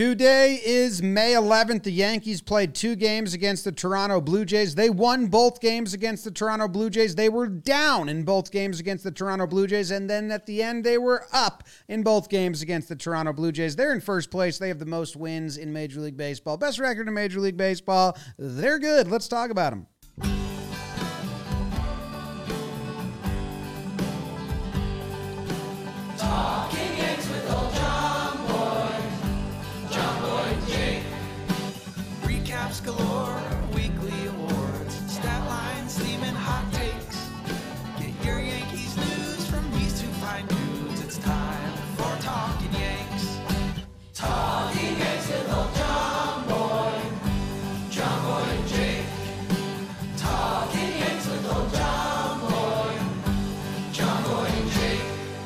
Today is May 11th. The Yankees played two games against the Toronto Blue Jays. They won both games against the Toronto Blue Jays. They were down in both games against the Toronto Blue Jays. And then at the end, they were up in both games against the Toronto Blue Jays. They're in first place. They have the most wins in Major League Baseball. Best record in Major League Baseball. They're good. Let's talk about them.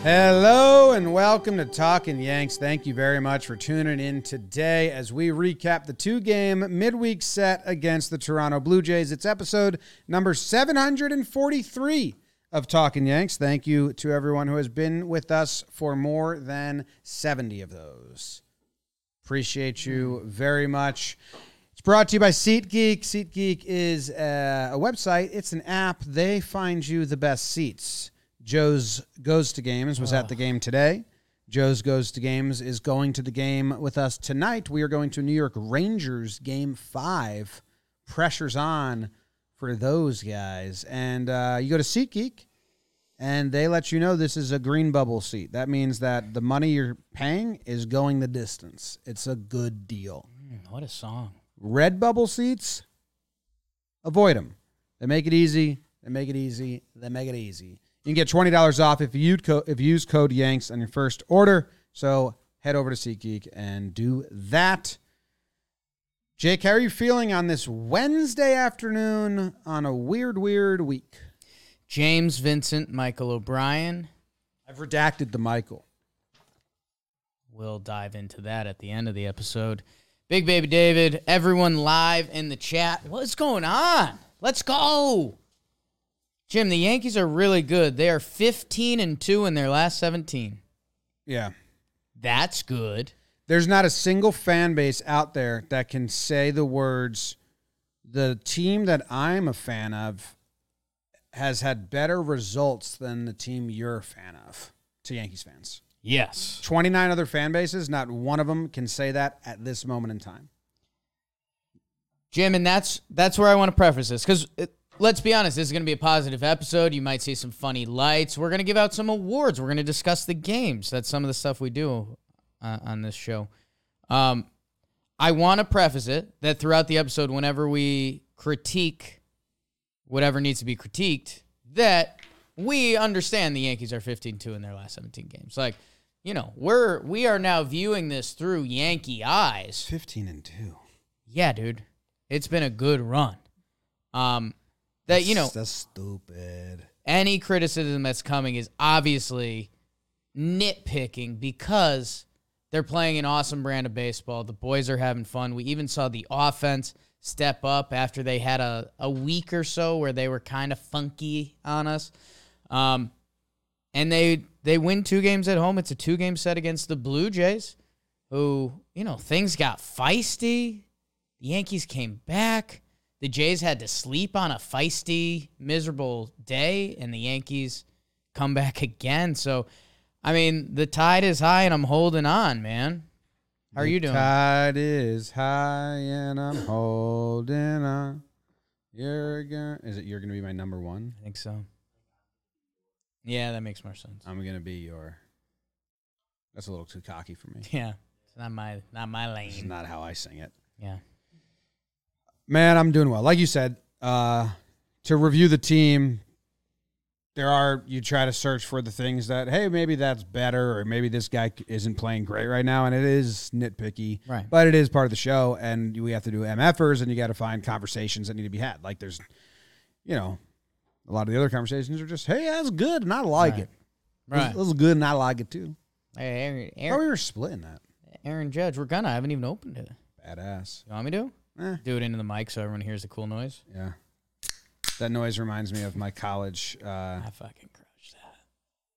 Hello and welcome to Talking Yanks. Thank you very much for tuning in today as we recap the two game midweek set against the Toronto Blue Jays. It's episode number 743 of Talking Yanks. Thank you to everyone who has been with us for more than 70 of those. Appreciate you very much. It's brought to you by SeatGeek. SeatGeek is a, a website, it's an app. They find you the best seats. Joe's Goes to Games was at the game today. Joe's Goes to Games is going to the game with us tonight. We are going to New York Rangers game five. Pressure's on for those guys. And uh, you go to SeatGeek and they let you know this is a green bubble seat. That means that the money you're paying is going the distance. It's a good deal. Mm, What a song. Red bubble seats, avoid them. They make it easy. They make it easy. They make it easy. You can get twenty dollars off if you co- if you use code Yanks on your first order. So head over to SeatGeek and do that. Jake, how are you feeling on this Wednesday afternoon on a weird, weird week? James Vincent, Michael O'Brien. I've redacted the Michael. We'll dive into that at the end of the episode. Big Baby David, everyone live in the chat. What's going on? Let's go. Jim, the Yankees are really good. They are 15 and 2 in their last 17. Yeah. That's good. There's not a single fan base out there that can say the words, the team that I'm a fan of has had better results than the team you're a fan of to Yankees fans. Yes. 29 other fan bases, not one of them can say that at this moment in time. Jim, and that's that's where I want to preface this because let's be honest, this is going to be a positive episode. You might see some funny lights. We're going to give out some awards. We're going to discuss the games. That's some of the stuff we do uh, on this show. Um, I want to preface it that throughout the episode, whenever we critique whatever needs to be critiqued, that we understand the Yankees are 15-2 in their last 17 games. Like, you know, we're we are now viewing this through Yankee eyes. 15 and 2. Yeah, dude. It's been a good run. Um that you know, That's stupid. any criticism that's coming is obviously nitpicking because they're playing an awesome brand of baseball. The boys are having fun. We even saw the offense step up after they had a, a week or so where they were kind of funky on us. Um, and they they win two games at home. It's a two game set against the Blue Jays, who, you know, things got feisty. The Yankees came back. The Jays had to sleep on a feisty, miserable day, and the Yankees come back again. So, I mean, the tide is high, and I'm holding on, man. How are you doing? Tide is high and I'm holding on. You're gonna is it you're gonna be my number one? I think so. Yeah, that makes more sense. I'm gonna be your that's a little too cocky for me. Yeah, it's not my not my lane. not how I sing it. Yeah, Man, I'm doing well. Like you said, uh, to review the team, there are you try to search for the things that hey maybe that's better or maybe this guy isn't playing great right now, and it is nitpicky, Right. But it is part of the show, and we have to do MFers, and you got to find conversations that need to be had. Like there's, you know, a lot of the other conversations are just hey that's good, and I like Right. it. right. Is good, and I like it too. Hey, Aaron, Oh, we Aaron, were splitting that. Aaron Judge, we're gonna. I haven't even opened it. Badass. You want me to Eh, do it into the mic so everyone hears the cool noise? yeah. That noise reminds me of my college. Uh, I fucking crushed that.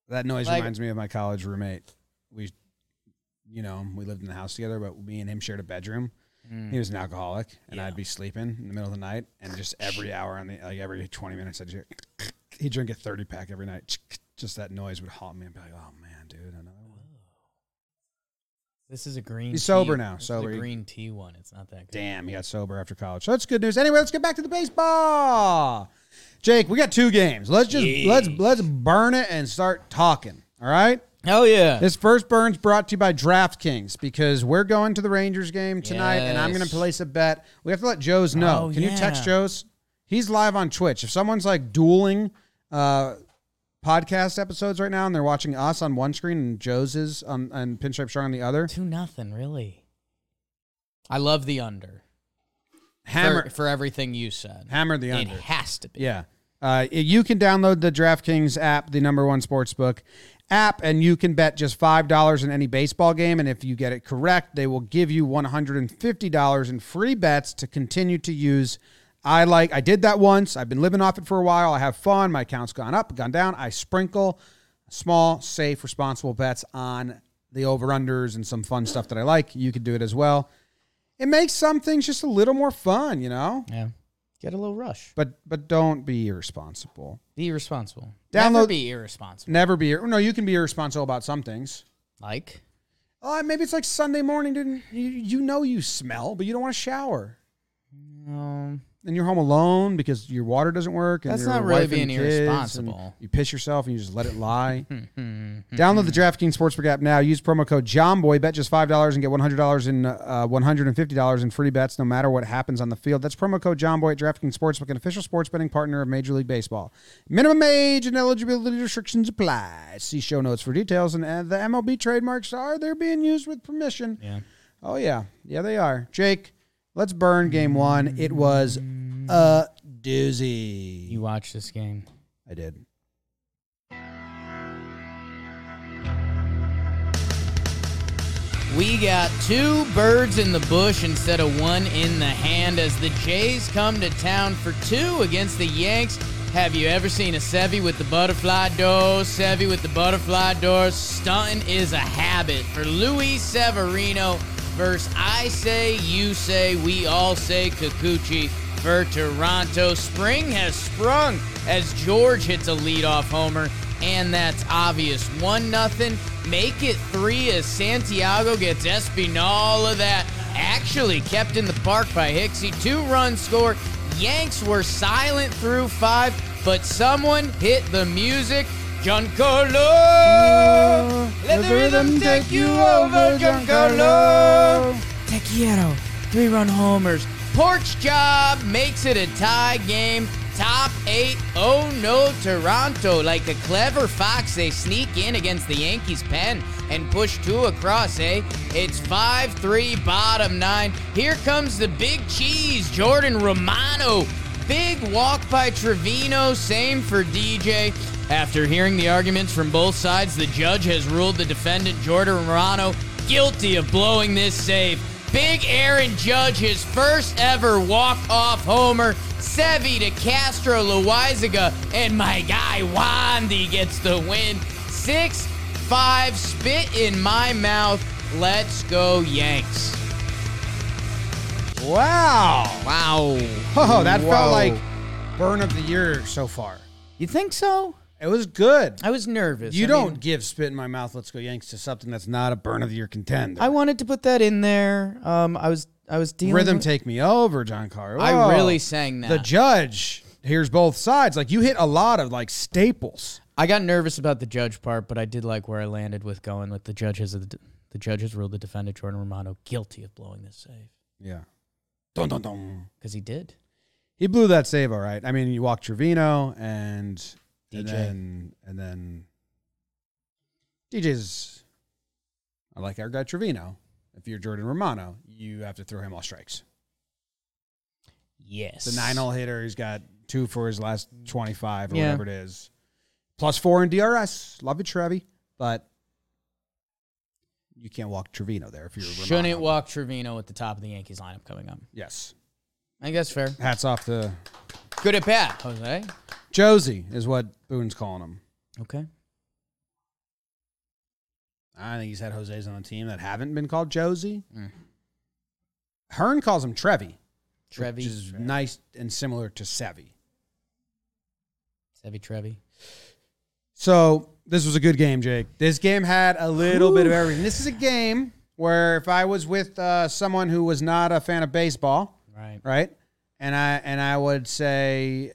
That noise Like- reminds me of my college roommate. We you know, we lived in the house together, but me and him shared a bedroom. He was an alcoholic, and Yeah. I'd be sleeping in the middle of the night, and just every hour on the like every twenty minutes, I'd hear, he'd drink a thirty pack every night. Just that noise would haunt me and be like, "Oh man, dude, another one." This is a green. He's tea- sober now, this is sober. a green tea one. It's not that good. Damn, he got sober after college. So that's good news. Anyway, let's get back to the baseball. Jake, we got two games. Let's just let's let's burn it and start talking. All right. Hell yeah. This first burn's brought to you by DraftKings because we're going to the Rangers game tonight, and I'm going to place a bet. We have to let Joe's know. Oh, Can you text. Joe's? He's live on Twitch. If someone's like dueling uh, podcast episodes right now, and they're watching us on one screen and Joe's is on and Pinstripe Strong on the other, Two nothing, really. I love the under. hammer for, for everything you said. hammer the under. It has to be. Yeah. Uh, you can download the DraftKings app, the number one sportsbook app, and you can bet just $5 in any baseball game. And if you get it correct, they will give you $150 in free bets to continue to use. I like, I did that once. I've been living off it for a while. I have fun. My account's gone up, gone down. I sprinkle small, safe, responsible bets on the over unders and some fun stuff that I like. You could do it as well. It makes some things just a little more fun, you know? Yeah. Get a little rush. But but don't be irresponsible. Be responsible. Download- Never be irresponsible. Never be. No, you can be irresponsible about some things. Like Oh, maybe it's like Sunday morning, dude. You, you know you smell, but you don't want to shower, um, and you're home alone because your water doesn't work. And That's your not really wife and being and irresponsible. You piss yourself and you just let it lie. Download the DraftKings Sportsbook app now. Use promo code JOHNBOY. Bet just five dollars and get one hundred dollars in uh, one hundred and fifty dollars in free bets, no matter what happens on the field. That's promo code JOHNBOY at DraftKings Sportsbook, an official sports betting partner of Major League Baseball. Minimum age and eligibility restrictions apply. See show notes for details. And uh, the MLB trademarks are they're being used with permission. yeah. Oh yeah, yeah they are. Jake, let's burn game one. It was a doozy. You watched this game. I did. We got two birds in the bush instead of one in the hand as the Jays come to town for two against the Yanks. Have you ever seen a Sevy with the butterfly door? Sevy with the butterfly door. Stunting is a habit for Luis Severino I say, you say, we all say Kikuchi for Toronto. Spring has sprung as George hits a leadoff homer, and that's obvious. 1 nothing. Make it 3 as Santiago gets Espinal of that. Actually kept in the park by Hicksy. Two run score. Yanks were silent through five, but someone hit the music. Giancarlo! Let the rhythm take you over, Giancarlo! Tequiero. Three run homers. Porch job makes it a tie game. Top eight. Oh no, Toronto. Like a clever fox, they sneak in against the Yankees' pen and push two across, eh? It's 5 3, bottom nine. Here comes the big cheese, Jordan Romano. Big walk by Trevino, same for DJ. After hearing the arguments from both sides, the judge has ruled the defendant, Jordan Romano, guilty of blowing this save. Big Aaron Judge, his first ever walk-off homer. Sevy to Castro Loizaga, and my guy Wandy gets the win. 6-5, spit in my mouth. Let's go Yanks. Wow. Wow. Oh, that Whoa. felt like burn of the year so far. You think so? It was good. I was nervous. You I don't mean, give spit in my mouth. Let's go Yanks to something that's not a burn of the year contender. I wanted to put that in there. Um, I was I was dealing Rhythm with- take me over, John Carr. I really sang that. The judge hears both sides. Like you hit a lot of like staples. I got nervous about the judge part, but I did like where I landed with going with the judges. Of the, the judges ruled the defendant Jordan Romano guilty of blowing this save Yeah. Dun, dun, dun. because he did. He blew that save all right. I mean, you walked Trevino and and then and then DJ's. I like our guy Trevino. If you're Jordan Romano, you have to throw him all strikes. Yes, The nine hole hitter. He's got two for his last twenty five or Yeah. whatever it is. Plus four in DRS. Love you, Trevi, but you can't walk Trevino there if you're Romano. Shouldn't walk Trevino at the top of the Yankees lineup coming up. Yes. I guess fair. Hats off to Good at bat, Jose. Josie is what Boone's calling him. Okay. I think he's had Jose's on the team that haven't been called Josie. Mm. Hearn calls him Trevi, Trevi. which is nice and similar to Sevi. Sevi Trevi. So this was a good game, Jake. This game had a little bit of everything. This is a game where if I was with uh, someone who was not a fan of baseball, Right. right, and I and I would say,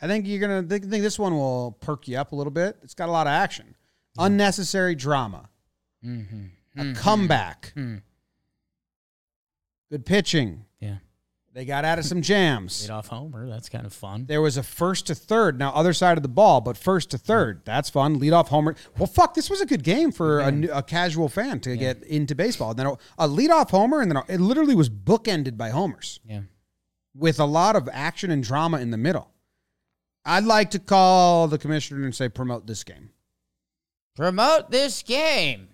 I think you're gonna think, think this one will perk you up a little bit. It's got a lot of action, unnecessary drama, Mm-hmm. a comeback, Mm. good pitching. They got out of some jams. Lead off homer. That's kind of fun. There was a first to third. Now, other side of the ball, but first to third. That's fun. Lead off homer. Well, fuck, this was a good game for a, a casual fan to get into baseball. Then a, a lead off homer, and then a, it literally was bookended by homers Yeah. with a lot of action and drama in the middle. I'd like to call the commissioner and say, promote this game. Promote this game.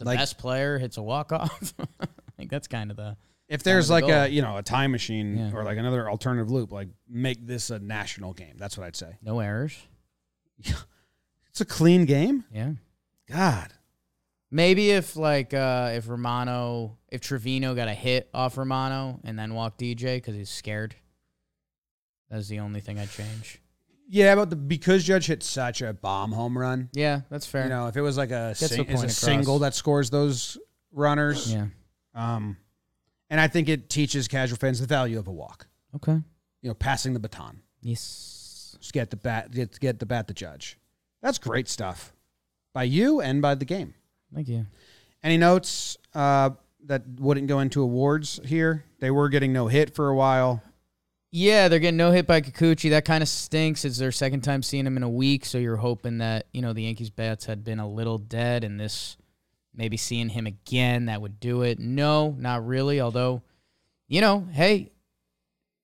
The Like- best player hits a walk off. I think that's kind of the. If there's like goal. a you know a time machine Yeah. or like another alternative loop, like make this a national game. That's what I'd say. No errors. It's a clean game. Yeah. God, Maybe if like uh if Romano if Trevino got a hit off Romano and then walked DJ because he's scared. That's the only thing I'd change. yeah, but the, because Judge hit such a bomb home run, Yeah, that's fair. You know, if it was like a, sing, is a across. single that scores those runners, yeah. um, and I think it teaches casual fans the value of a walk. Okay. You know, passing the baton, Yes. just get the bat, get get the bat, the judge. That's great stuff by you and by the game. Thank you. Any notes uh, that wouldn't go into awards here? They were getting no hit for a while. Yeah, they're getting no hit by Kikuchi. That kind of stinks. It's their second time seeing him in a week, so you're hoping that you know the Yankees bats had been a little dead, and this maybe seeing him again that would do it. No, not really. Although, you know, hey,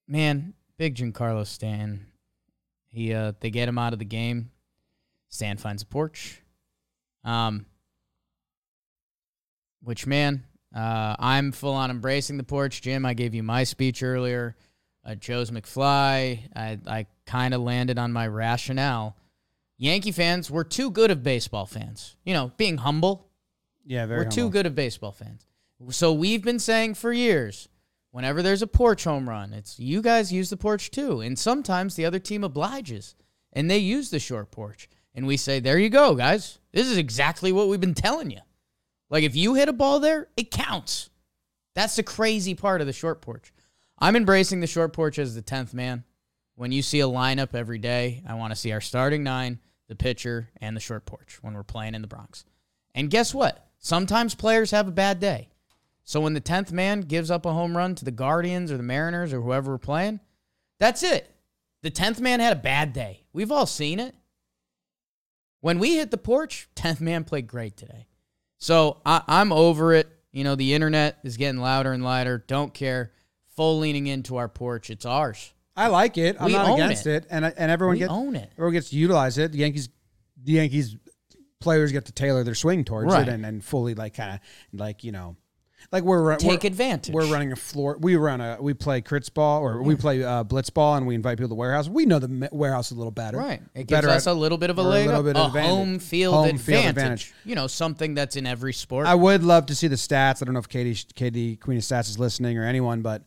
man, big Giancarlo Stan. He uh, they get him out of the game. Stan finds a porch. Um, which man, uh, I'm full on embracing the porch. Jim, I gave you my speech earlier. Uh, Joe's McFly. I I kind of landed on my rationale. Yankee fans, we're too good of baseball fans. You know, being humble. Yeah, very. we're too good of baseball fans. So we've been saying for years, whenever there's a porch home run, it's you guys use the porch too. And sometimes the other team obliges and they use the short porch. And we say, there you go, guys. This is exactly what we've been telling you. Like if you hit a ball there, it counts. That's the crazy part of the short porch. I'm embracing the short porch as the 10th man. When you see a lineup every day, I want to see our starting nine, the pitcher, and the short porch when we're playing in the Bronx. And guess what? Sometimes players have a bad day. So when the 10th man gives up a home run to the Guardians or the Mariners or whoever we're playing, that's it. The 10th man had a bad day. We've all seen it. When we hit the porch, 10th man played great today. So I, I'm over it. You know, the internet is getting louder and louder. Don't care. Full leaning into our porch. It's ours. I like it. I'm We not against it. it, and and everyone We gets own it. everyone gets to utilize it. The Yankees, the Yankees players get to tailor their swing towards Right. it and, and fully like kind of like you know, like we're Take we're, advantage. We're running a floor. We run a we play crits ball or we play uh, blitz ball and we invite people to the warehouse. We know the warehouse a little better. Right. It gives Better us at- a little bit of a or a little bit a of advantage. home field, Home advantage. field advantage. You know, something that's in every sport. I would love to see the stats. I don't know if Katie Katie Queen of Stats is listening or anyone, but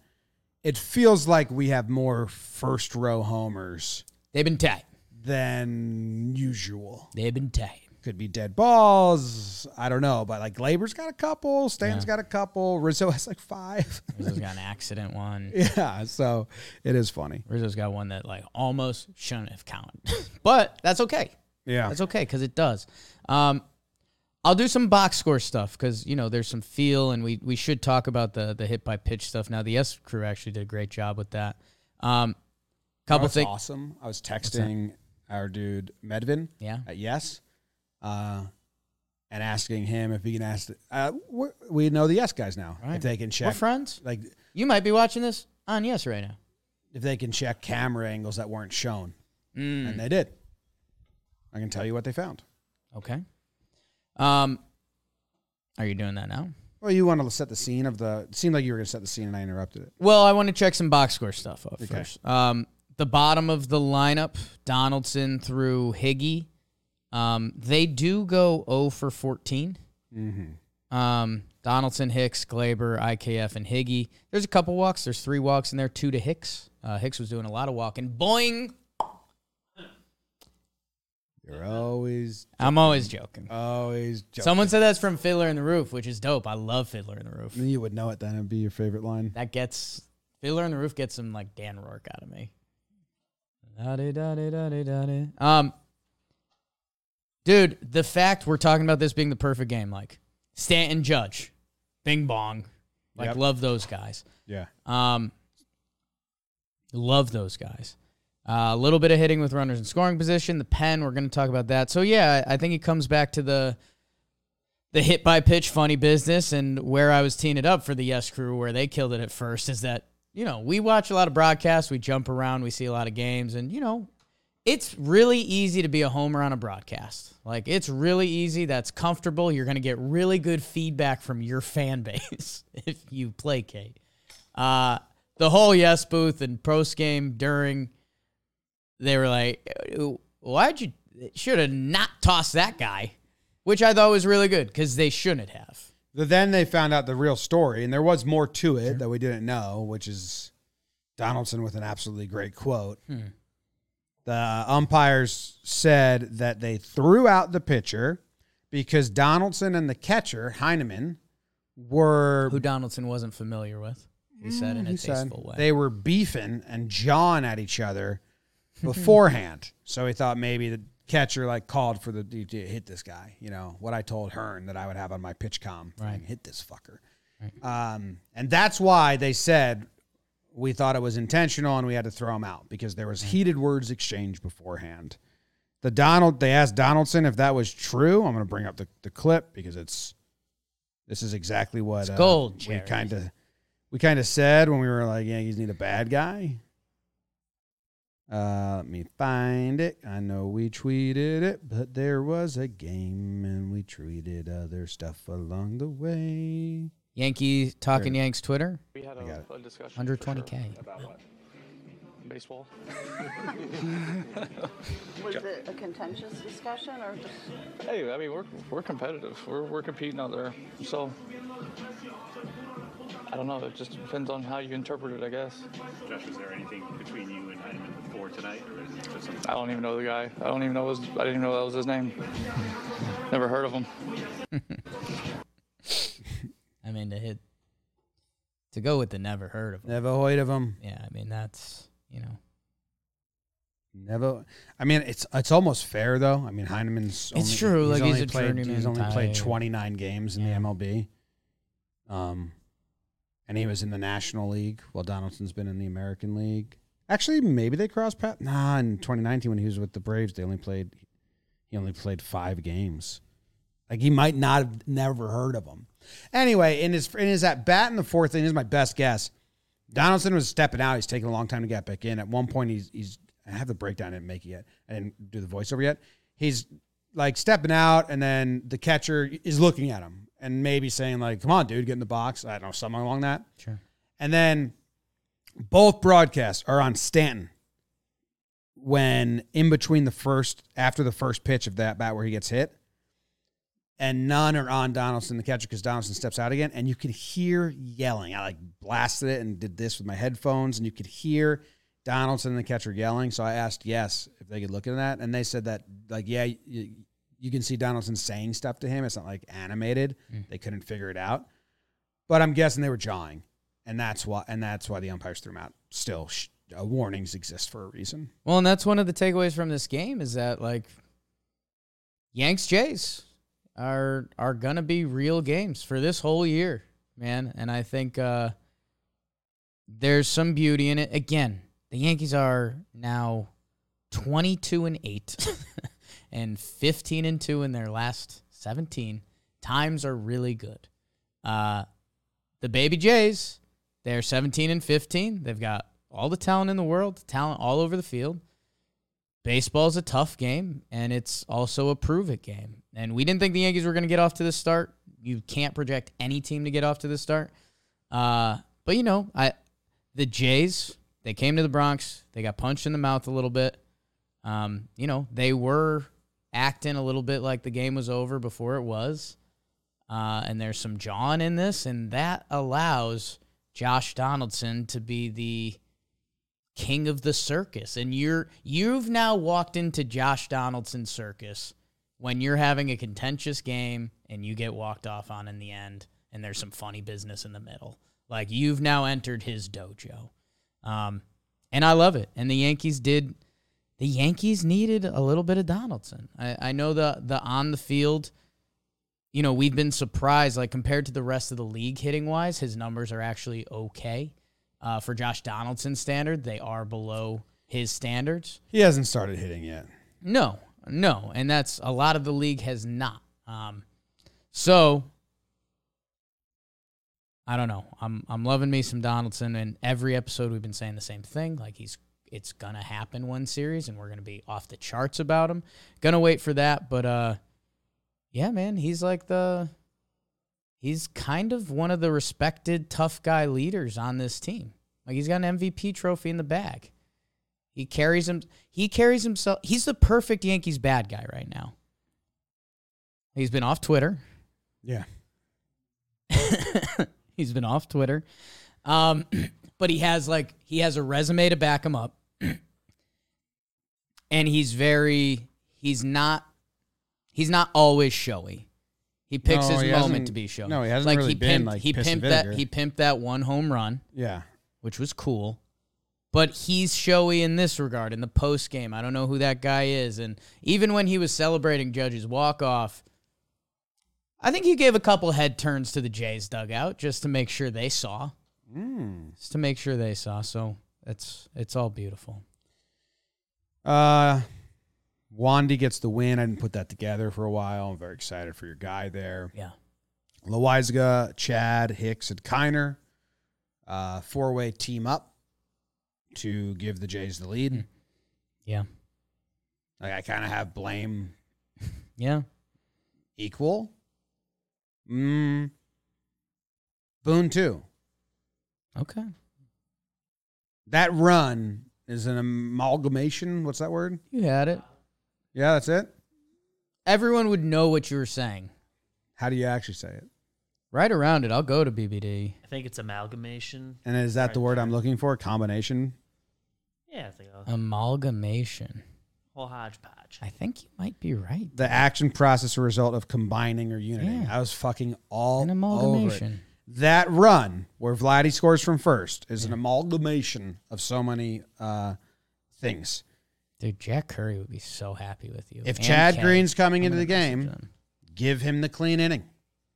it feels like we have more first row homers They've been tight. than usual. They've been tight. Could be dead balls. I don't know, but like Gleyber's got a couple, Stan's got a couple, Rizzo has like five. Rizzo's got an accident one. yeah, so it is funny. Rizzo's got one that like almost shouldn't have counted, but that's okay. Yeah, That's okay because it does. Um, I'll do some box score stuff because you know there's some feel, and we we should talk about the the hit by pitch stuff. Now the S crew actually did a great job with that. Um, couple That's things. awesome. I was texting our dude Medvin Yeah. at Yes, uh, and asking him if he can ask. Uh, we- know the Yes guys now. Right. If they can We're check, friends. like You might be watching this on Yes right now. if they can check camera angles that weren't shown, Mm. and they did. I can tell you what they found. Okay. Um, are you doing that now? Well, you want to set the scene of the. It seemed like you were going to set the scene, and I interrupted it. Well, I want to check some box score stuff up Okay. first. Um, the bottom of the lineup, Donaldson through Higgy. Um, they do go 0 for 14. Mm-hmm. Um, Donaldson, Hicks, Gleyber, IKF, and Higgy. There's a couple walks. There's three walks in there, two to Hicks. Uh, Hicks was doing a lot of walking. Boing! You're always, I'm always joking. always. Joking. Someone said that's from Fiddler in the Roof, which is dope. I love Fiddler in the Roof. You would know it then. It'd be your favorite line. That gets Fiddler in the Roof gets some like Dan Rourke out of me. Da-de-da-de-da-de-da-de. Um, dude, the fact we're talking about this being the perfect game, like Stanton, Judge, Bing Bong, like Yep. love those guys. Yeah. Um, love those guys. Uh, a little bit of hitting with runners in scoring position. The pen, we're going to talk about that. So yeah, I think it comes back to the the hit by pitch funny business and where I was teeing it up for the Yes Crew, where they killed it at first, is that you know we watch a lot of broadcasts, we jump around, we see a lot of games, and you know it's really easy to be a homer on a broadcast. Like it's really easy. That's comfortable. You're going to get really good feedback from your fan base if you placate. Uh, the whole yes booth and post game during, they were like, "Why'd you should have not tossed that guy?" Which I thought was really good because they shouldn't have. But then they found out the real story, and there was more to it that we didn't know, which is Donaldson with an absolutely great quote. The umpires said that they threw out the pitcher because Donaldson and the catcher, Heineman, were Who Donaldson wasn't familiar with. He said in a tasteful way. they were beefing and jawing at each other beforehand. so he thought maybe the catcher like called for the hit this guy. You know what I told Hearn that I would have on my pitch com. Right. Hit this fucker. Um, and that's why they said we thought it was intentional and we had to throw him out because there was heated words exchanged beforehand. The Donald they asked Donaldson if that was true. I'm going to bring up the, the clip because it's this is exactly what uh, gold, we kind of we kind of said when we were like yeah, Yankees need a bad guy. Uh, let me find it. I know we tweeted it, but there was a game and we tweeted other stuff along the way. Yankee talking Yanks Twitter. We had a, a discussion. 120K. About what? Baseball. Was it a contentious discussion or just? Hey, I mean, we're, we're competitive. We're, we're competing out there. So, I don't know. It just depends on how you interpret it, I guess. Josh, was there anything between you and Heineman before tonight, or is it just something? I don't even know the guy. I don't even know his. I didn't even know that was his name. Never heard of him. I mean, to hit, to go with the never heard of him. Never heard of him. Yeah, I mean, that's, you know, Never. I mean, it's it's almost fair though. I mean, Heineman's. It's true, like, he's only a played, He's only played 29 games in Yeah. the MLB. Um, and he was in the National League while Donaldson's been in the American League. Actually, maybe they crossed paths. Nah, in 2019 when he was with the Braves, they only played. He only played five games. Like he might not have never heard of him. Anyway, in his in his at bat in the fourth inning, is my best guess. Donaldson was stepping out. He's taking a long time to get back in. At one point, he's he's I have the breakdown. I didn't make it yet. I didn't do the voiceover yet. He's like stepping out, and then the catcher is looking at him and maybe saying like, "Come on, dude, get in the box." I don't know, something along that. Sure. And then both broadcasts are on Stanton when in between the first after the first pitch of that bat where he gets hit and none are on Donaldson, the catcher, because Donaldson steps out again, and you could hear yelling. I like blasted it and did this with my headphones, and you could hear Donaldson, the catcher, yelling. So I asked yes if they could look at that, and they said that like yeah, you, you can see Donaldson saying stuff to him. It's not like animated. They couldn't figure it out, but I'm guessing they were jawing, and that's why and that's why the umpires threw him out. Still, sh- uh, warnings exist for a reason. Well, and that's one of the takeaways from this game is that like Yanks Jays are are gonna be real games for this whole year, man. And I think uh there's some beauty in it. Again, the Yankees are now twenty two and eight and fifteen and two in their last seventeen. Times are really good. Uh the baby Jays, they're 17 and 15. They've got all the talent in the world, talent all over the field. Baseball's a tough game, and it's also a prove it game. And we didn't think the Yankees were going to get off to the start. You can't project any team to get off to the start. Uh, but you know, I the Jays they came to the Bronx. They got punched in the mouth a little bit. Um, you know, they were acting a little bit like the game was over before it was. Uh, and there's some John in this, and that allows Josh Donaldson to be the king of the circus. And you're you've now walked into Josh Donaldson's circus when you're having a contentious game and you get walked off on in the end, and there's some funny business in the middle. Like you've now entered his dojo. Um, and I love it. And the Yankees did. The Yankees needed a little bit of Donaldson. I, I know the the on the field. You know, we've been surprised. Like compared to the rest of the league, hitting wise, his numbers are actually okay. Uh, for Josh Donaldson's standard, they are below his standards. He hasn't started hitting yet. No, no, and that's a lot of the league has not. Um, so I don't know. I'm I'm loving me some Donaldson, and every episode we've been saying the same thing. Like he's it's gonna happen one series, and we're gonna be off the charts about him. Gonna wait for that, but uh, yeah, man, he's like the he's kind of one of the respected tough guy leaders on this team. Like he's got an MVP trophy in the bag. He carries him. He carries himself. He's the perfect Yankees bad guy right now. He's been off Twitter. Yeah. he's been off Twitter. Um, but he has like he has a resume to back him up. and he's very he's not he's not always showy. He picks No, his he moment to be showy. no, he hasn't like really he been, pimped, like, he piss and pimped that vinegar. he pimped that one home run, Yeah. which was cool. But he's showy in this regard in the post game. I don't know who that guy is, and even when he was celebrating Judge's walk off, I think he gave a couple head turns to the Jays dugout just to make sure they saw. Just to make sure they saw. So it's it's all beautiful. Uh, Wandy gets the win. I didn't put that together for a while. I'm very excited for your guy there. Yeah. Loizaga, Chad, Hicks, and Kiner. Uh, four way team up to give the Jays the lead. Yeah. Like I kind of have blame Yeah. equal. Mm. Boone too. Okay. That run is an amalgamation. What's that word? You had it. Yeah, that's it. Everyone would know what you were saying. How do you actually say it? Right around it, I'll go to BBD. I think it's amalgamation. And is that the word there. I'm looking for? Combination. Yeah, I think a Amalgamation. whole hodgepodge. I think you might be right. The action process or result of combining or uniting. Yeah. I was fucking all An over it. amalgamation. That run where Vladdy scores from first is an amalgamation of so many uh, things. Dude, Jack Curry would be so happy with you. If And Chad Kay. Green's coming I'm into the game, give him the clean inning.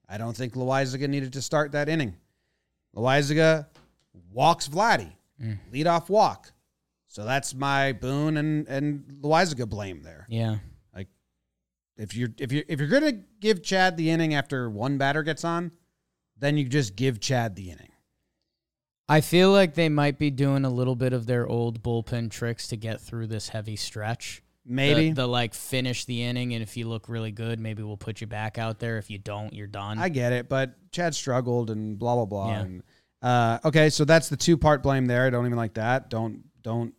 I don't think Loizaga needed to start that inning. Loizaga walks Vladdy, Mm. lead off walk. So that's my Boone and and Loizaga blame there. Yeah. Like If you're if you are if you're gonna give Chad the inning after one batter gets on, then you just give Chad the inning. I feel like they might be doing a little bit of their old bullpen tricks to get through this heavy stretch. Maybe the, the like finish the inning, and if you look really good, maybe we'll put you back out there. If you don't, you're done. I get it, but Chad struggled and blah blah blah. Yeah. And, uh, okay, so that's the two part blame there. I don't even like that. Don't don't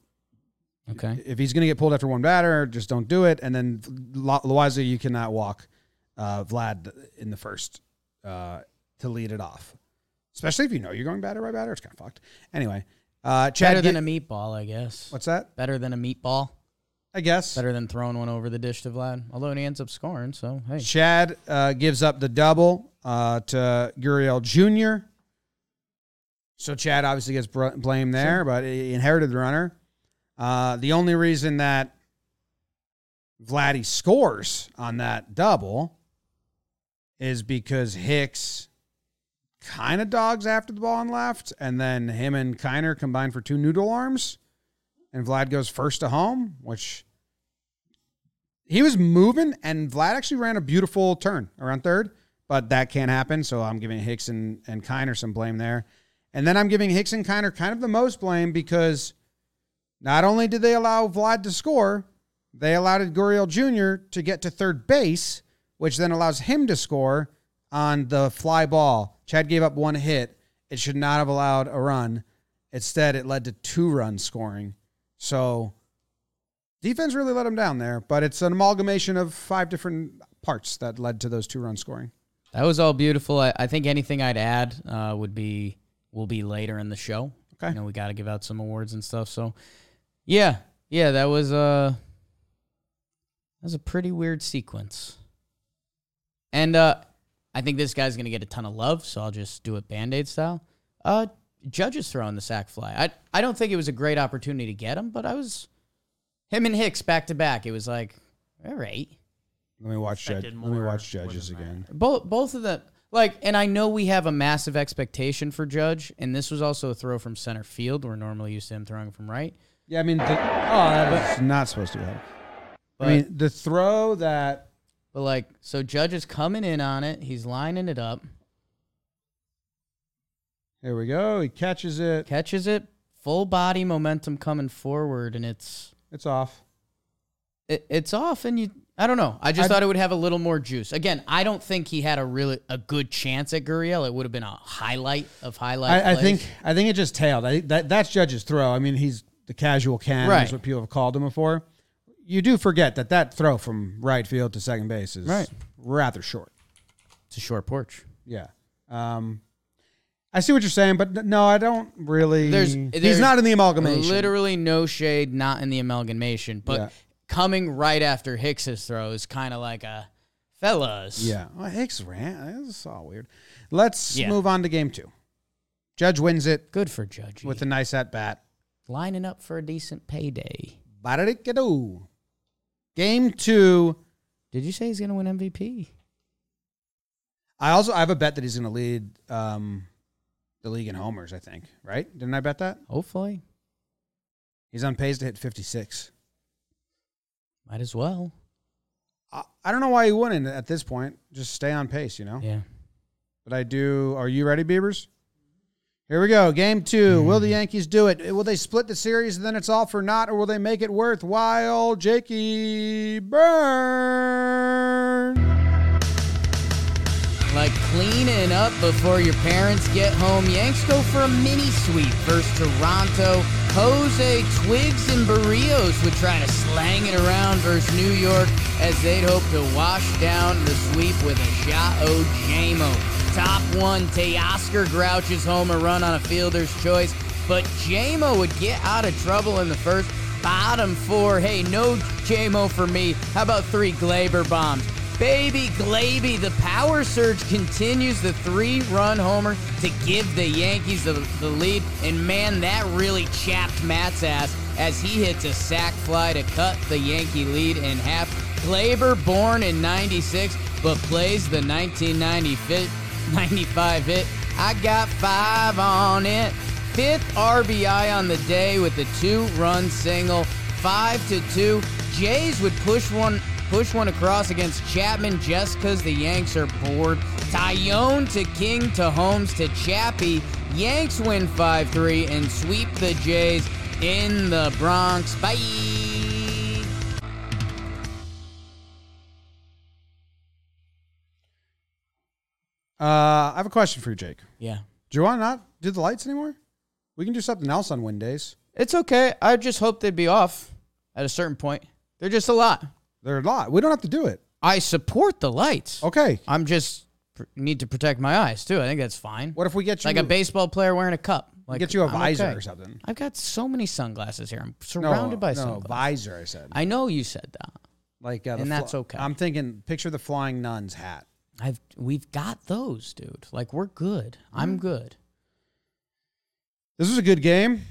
okay. if he's gonna get pulled after one batter, just don't do it. And then Lo- Loizaga, you cannot walk uh, Vlad in the first uh, to lead it off, especially if you know you're going batter by batter. It's kind of fucked. Anyway, uh, Chad, Better than a meatball, I guess. what's that? Better than a meatball. I guess Better than throwing one over the dish to Vlad. Although he ends up scoring, so hey. Chad uh, gives up the double uh, to Gurriel Jr. So Chad obviously gets br- blamed there, but he inherited the runner. Uh, the only reason that Vladdy scores on that double is because Hicks kind of dogs after the ball and left, and then him and Kiner combine for two noodle arms, and Vlad goes first to home, which he was moving, and Vlad actually ran a beautiful turn around third, but that can't happen. So I'm giving Hicks and, and Kiner some blame there. And then I'm giving Hicks and Kiner kind of the most blame because not only did they allow Vlad to score, they allowed Gurriel Jr. to get to third base, which then allows him to score on the fly ball. Chad gave up one hit. It should not have allowed a run. Instead, it led to two runs scoring. So Defense really let him down there, but it's an amalgamation of five different parts that led to those two runs scoring. That was all beautiful. I, I think anything I'd add uh, would be will be later in the show. Okay. You know, we got to give out some awards and stuff. So, yeah, yeah, that was uh that was a pretty weird sequence. And uh I think this guy's gonna get a ton of love, so I'll just do it band aid style. Uh, judges throwing the sack fly. I I don't think it was a great opportunity to get him, but I was him and Hicks back to back. It was like, all right. Let me watch judge. Let me watch judges again. Both both of them like and I know we have a massive expectation for Judge, and this was also a throw from center field. We're normally used to him throwing from right. Yeah, I mean, the, oh, that not supposed to happen. I mean, the throw that But like so Judge is coming in on it, he's lining it up, here we go. He catches it. catches it, full body momentum coming forward, and it's It's off. it, it's off and you I don't know. I just I- thought it would have a little more juice. Again, I don't think he had a really a good chance at Gurriel. It would have been a highlight of highlight. I, I plays. think I think it just tailed. I, that that's Judge's throw. I mean, he's the casual can. Right. Is what people have called him before. You do forget that that throw from right field to second base is Right. rather short. it's a short porch. Yeah. Um, I see what you're saying, but no, I don't really. There's- he's there's not in the amalgamation. Literally no shade, not in the amalgamation, but Yeah. coming right after Hicks's throw is kind of like a fellas. Yeah. Well, Hicks ran. This is all weird. Let's Yeah. move on to game two. Judge wins it Good for Judge. with a nice at bat. lining up for a decent payday. Ba-da-dick-a-doo. Game two. Did you say he's going to win MVP? I also I have a bet that he's going to lead um, the league in homers. I think. Right? Didn't I bet that? Hopefully. He's on pace to hit 56. Might as well. I, I don't know why he wouldn't at this point. Just stay on pace, you know. Yeah. But I do. Are you ready, Beavers? Here we go. Game two. Will the hmm. Yankees do it? Will they split the series and then it's all for naught, or will they make it worthwhile? Jakey Burn. Like cleaning up before your parents get home, Yanks go for a mini sweep versus Toronto. Jose Twigs and Berríos would try to slang it around versus New York as they'd hope to wash down the sweep with a shot o Jamo. Top one, Teoscar grouches home a run on a fielder's choice, but Jamo would get out of trouble in the first. Bottom four, hey, no Jamo for me. How about three Gleyber bombs? Baby Glaby, the power surge continues the three run homer to give the Yankees the, the lead. And man, that really chapped Matt's ass as he hits a sac fly to cut the Yankee lead in half. Gleyber, born in 96, but plays the 1995 hit. I got five on it. Fifth RBI on the day with the two-run single, five to two. Jays would push one push one across against Chapman just because the Yanks are bored. Taillon to King to Holmes to Chappie. Yanks win 5-3 and sweep the Jays in the Bronx. Bye. Uh, I have a question for you, Jake. Yeah. Do you want to not do the lights anymore? We can do something else on win days. It's okay. I just hope they'd be off at a certain point. They're just a lot. They're a lot. We don't have to do it. I support the lights. Okay. I'm just pr- need to protect my eyes too. I think that's fine. What if we get you like a baseball player wearing a cup? Like get you a I'm visor okay. or something? I've got so many sunglasses here. I'm No, surrounded by no sunglasses. visor. I said. I know you said that. Like, uh, And that's okay. I'm thinking. Picture the flying nun's hat. I've we've got those, dude. Like we're good. I'm good. This was a good game.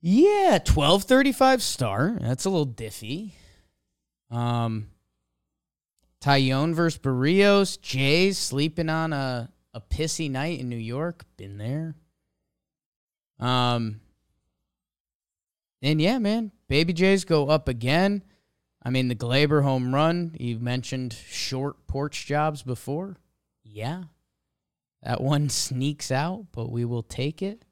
Yeah, twelve thirty five star. That's a little diffy. Um, Taillon versus Berríos. Jays sleeping on a a pissy night in New York. Been there. Um, and yeah, man, baby Jays go up again. I mean, the Gleyber home run. You mentioned short porch jobs before. Yeah, that one sneaks out, but we will take it.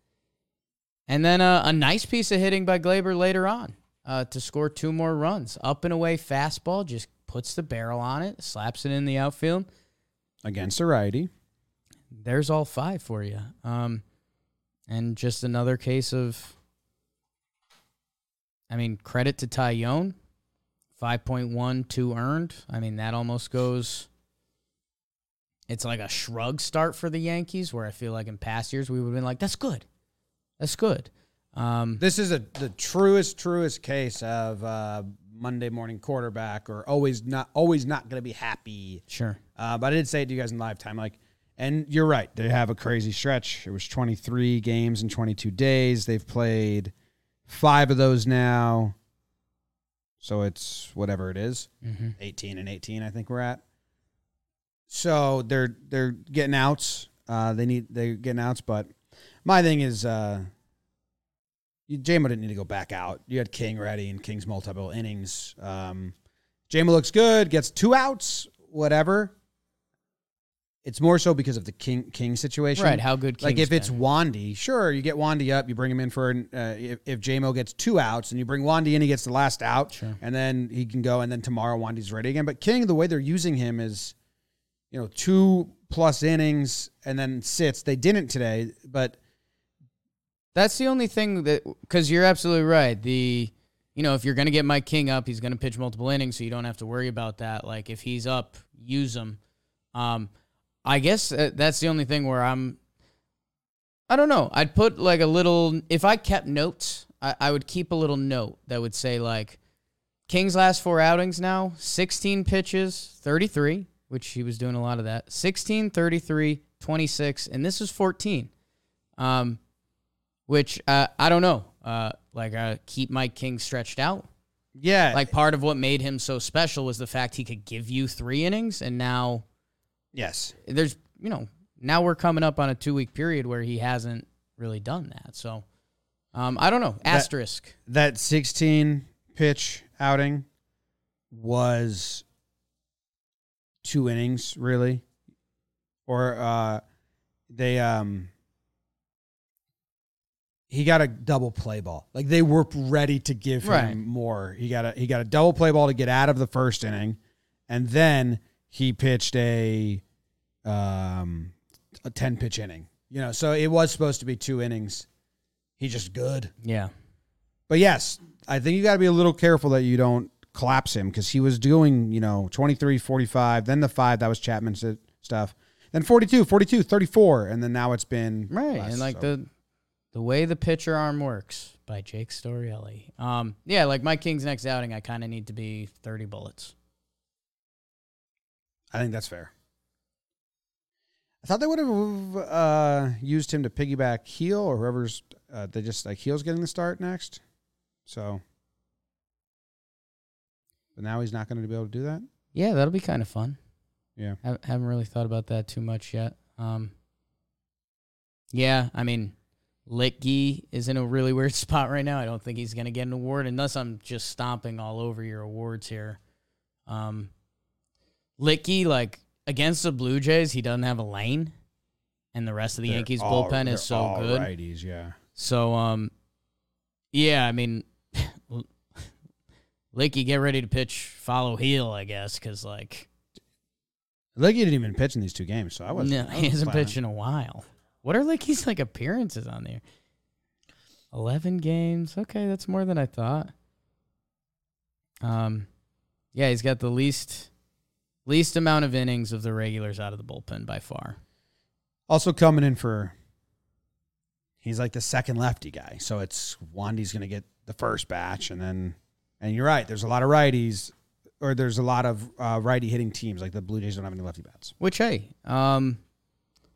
And then uh, a nice piece of hitting by Gleyber later on uh, to score two more runs. Up and away fastball, just puts the barrel on it, slaps it in the outfield. Against a righty. There's all five for you. Um, and just another case of I mean, credit to Taillon, 5.1, 2 earned. I mean, that almost goes. It's like a shrug start for the Yankees, where I feel like in past years we would have been like, that's good. That's good. Um, This is a the truest, truest case of uh, Monday morning quarterback or always not always not going to be happy. sure. Uh, but I did say it to you guys in live time, like, and you're right. They have a crazy stretch. It was 23 games in 22 days. They've played five of those now, so it's whatever it is, 18 and 18. I think we're at. So they're they're getting outs. Uh, they need they're getting outs, but my thing is, uh, you, JMO didn't need to go back out. You had King ready and King's multiple innings. Um, JMO looks good, gets two outs, whatever. It's more so because of the King King situation, Right, how good like if it's been. Wandy, sure, you get Wandy up, you bring him in for an, uh, if, if JMO gets two outs and you bring Wandy in, he gets the last out, Sure. and then he can go, and then tomorrow Wandy's ready again. But King, the way they're using him is, you know, two plus innings and then sits. They didn't today, but That's the only thing that because you're absolutely right. The you know if you're gonna get Mike King up, he's gonna pitch multiple innings, so you don't have to worry about that. Like if he's up, use him. Um, I guess uh, that's the only thing where I'm. I don't know. I'd put like a little. If I kept notes, I, I would keep a little note that would say like, King's last four outings now: 16 pitches, 33, which he was doing a lot of that. 16, 33, 26, and this is 14. Um, which uh, I don't know. Uh, like uh, keep Mike King stretched out. yeah, Like part of what made him so special was the fact he could give you three innings, and now yes, there's you know now we're coming up on a two week period where he hasn't really done that. So um, I don't know. Asterisk. that 16 pitch outing was two innings really or uh they um he got a double play ball like they were ready to give him Right. more he got a he got a double play ball to get out of the first inning and then he pitched a um a 10 pitch inning you know so it was supposed to be two innings he just good yeah. but yes, I think you got to be a little careful that you don't collapse him because he was doing, you know, 23, 45, then the five, that was Chapman's stuff. Then 42, 42, 34, and then now it's been Right. less, and like so. the the way the pitcher arm works by Jake Storielli. Um, yeah, like my King's next outing, I kind of need to be thirty bullets. I think that's fair. I thought they would have uh, used him to piggyback heel or whoever's uh, they just like heel's getting the start next. So, but now he's not going to be able to do that. Yeah, that'll be kind of fun. Yeah. I haven't really thought about that too much yet. Um, yeah, I mean, Litke is in a really weird spot right now. I don't think he's going to get an award unless I'm just stomping all over your awards here. Um, Litke, like against the Blue Jays, he doesn't have a lane, and the rest of the They're Yankees all- bullpen is so all good. Righties, yeah. So, um, yeah, I mean, Licky, get ready to pitch, follow heel, I guess, because like, Licky didn't even pitch in these two games, so I wasn't. no, he hasn't pitched in a while. What are Licky's like appearances on there? Eleven games. Okay, that's more than I thought. Um, yeah, he's got the least least amount of innings of the regulars out of the bullpen by far. Also coming in for he's like the second lefty guy. So it's Wandy's gonna get the first batch and then and you're right, there's a lot of righties or there's a lot of uh, righty hitting teams. Like the Blue Jays don't have any lefty bats. Which hey, um,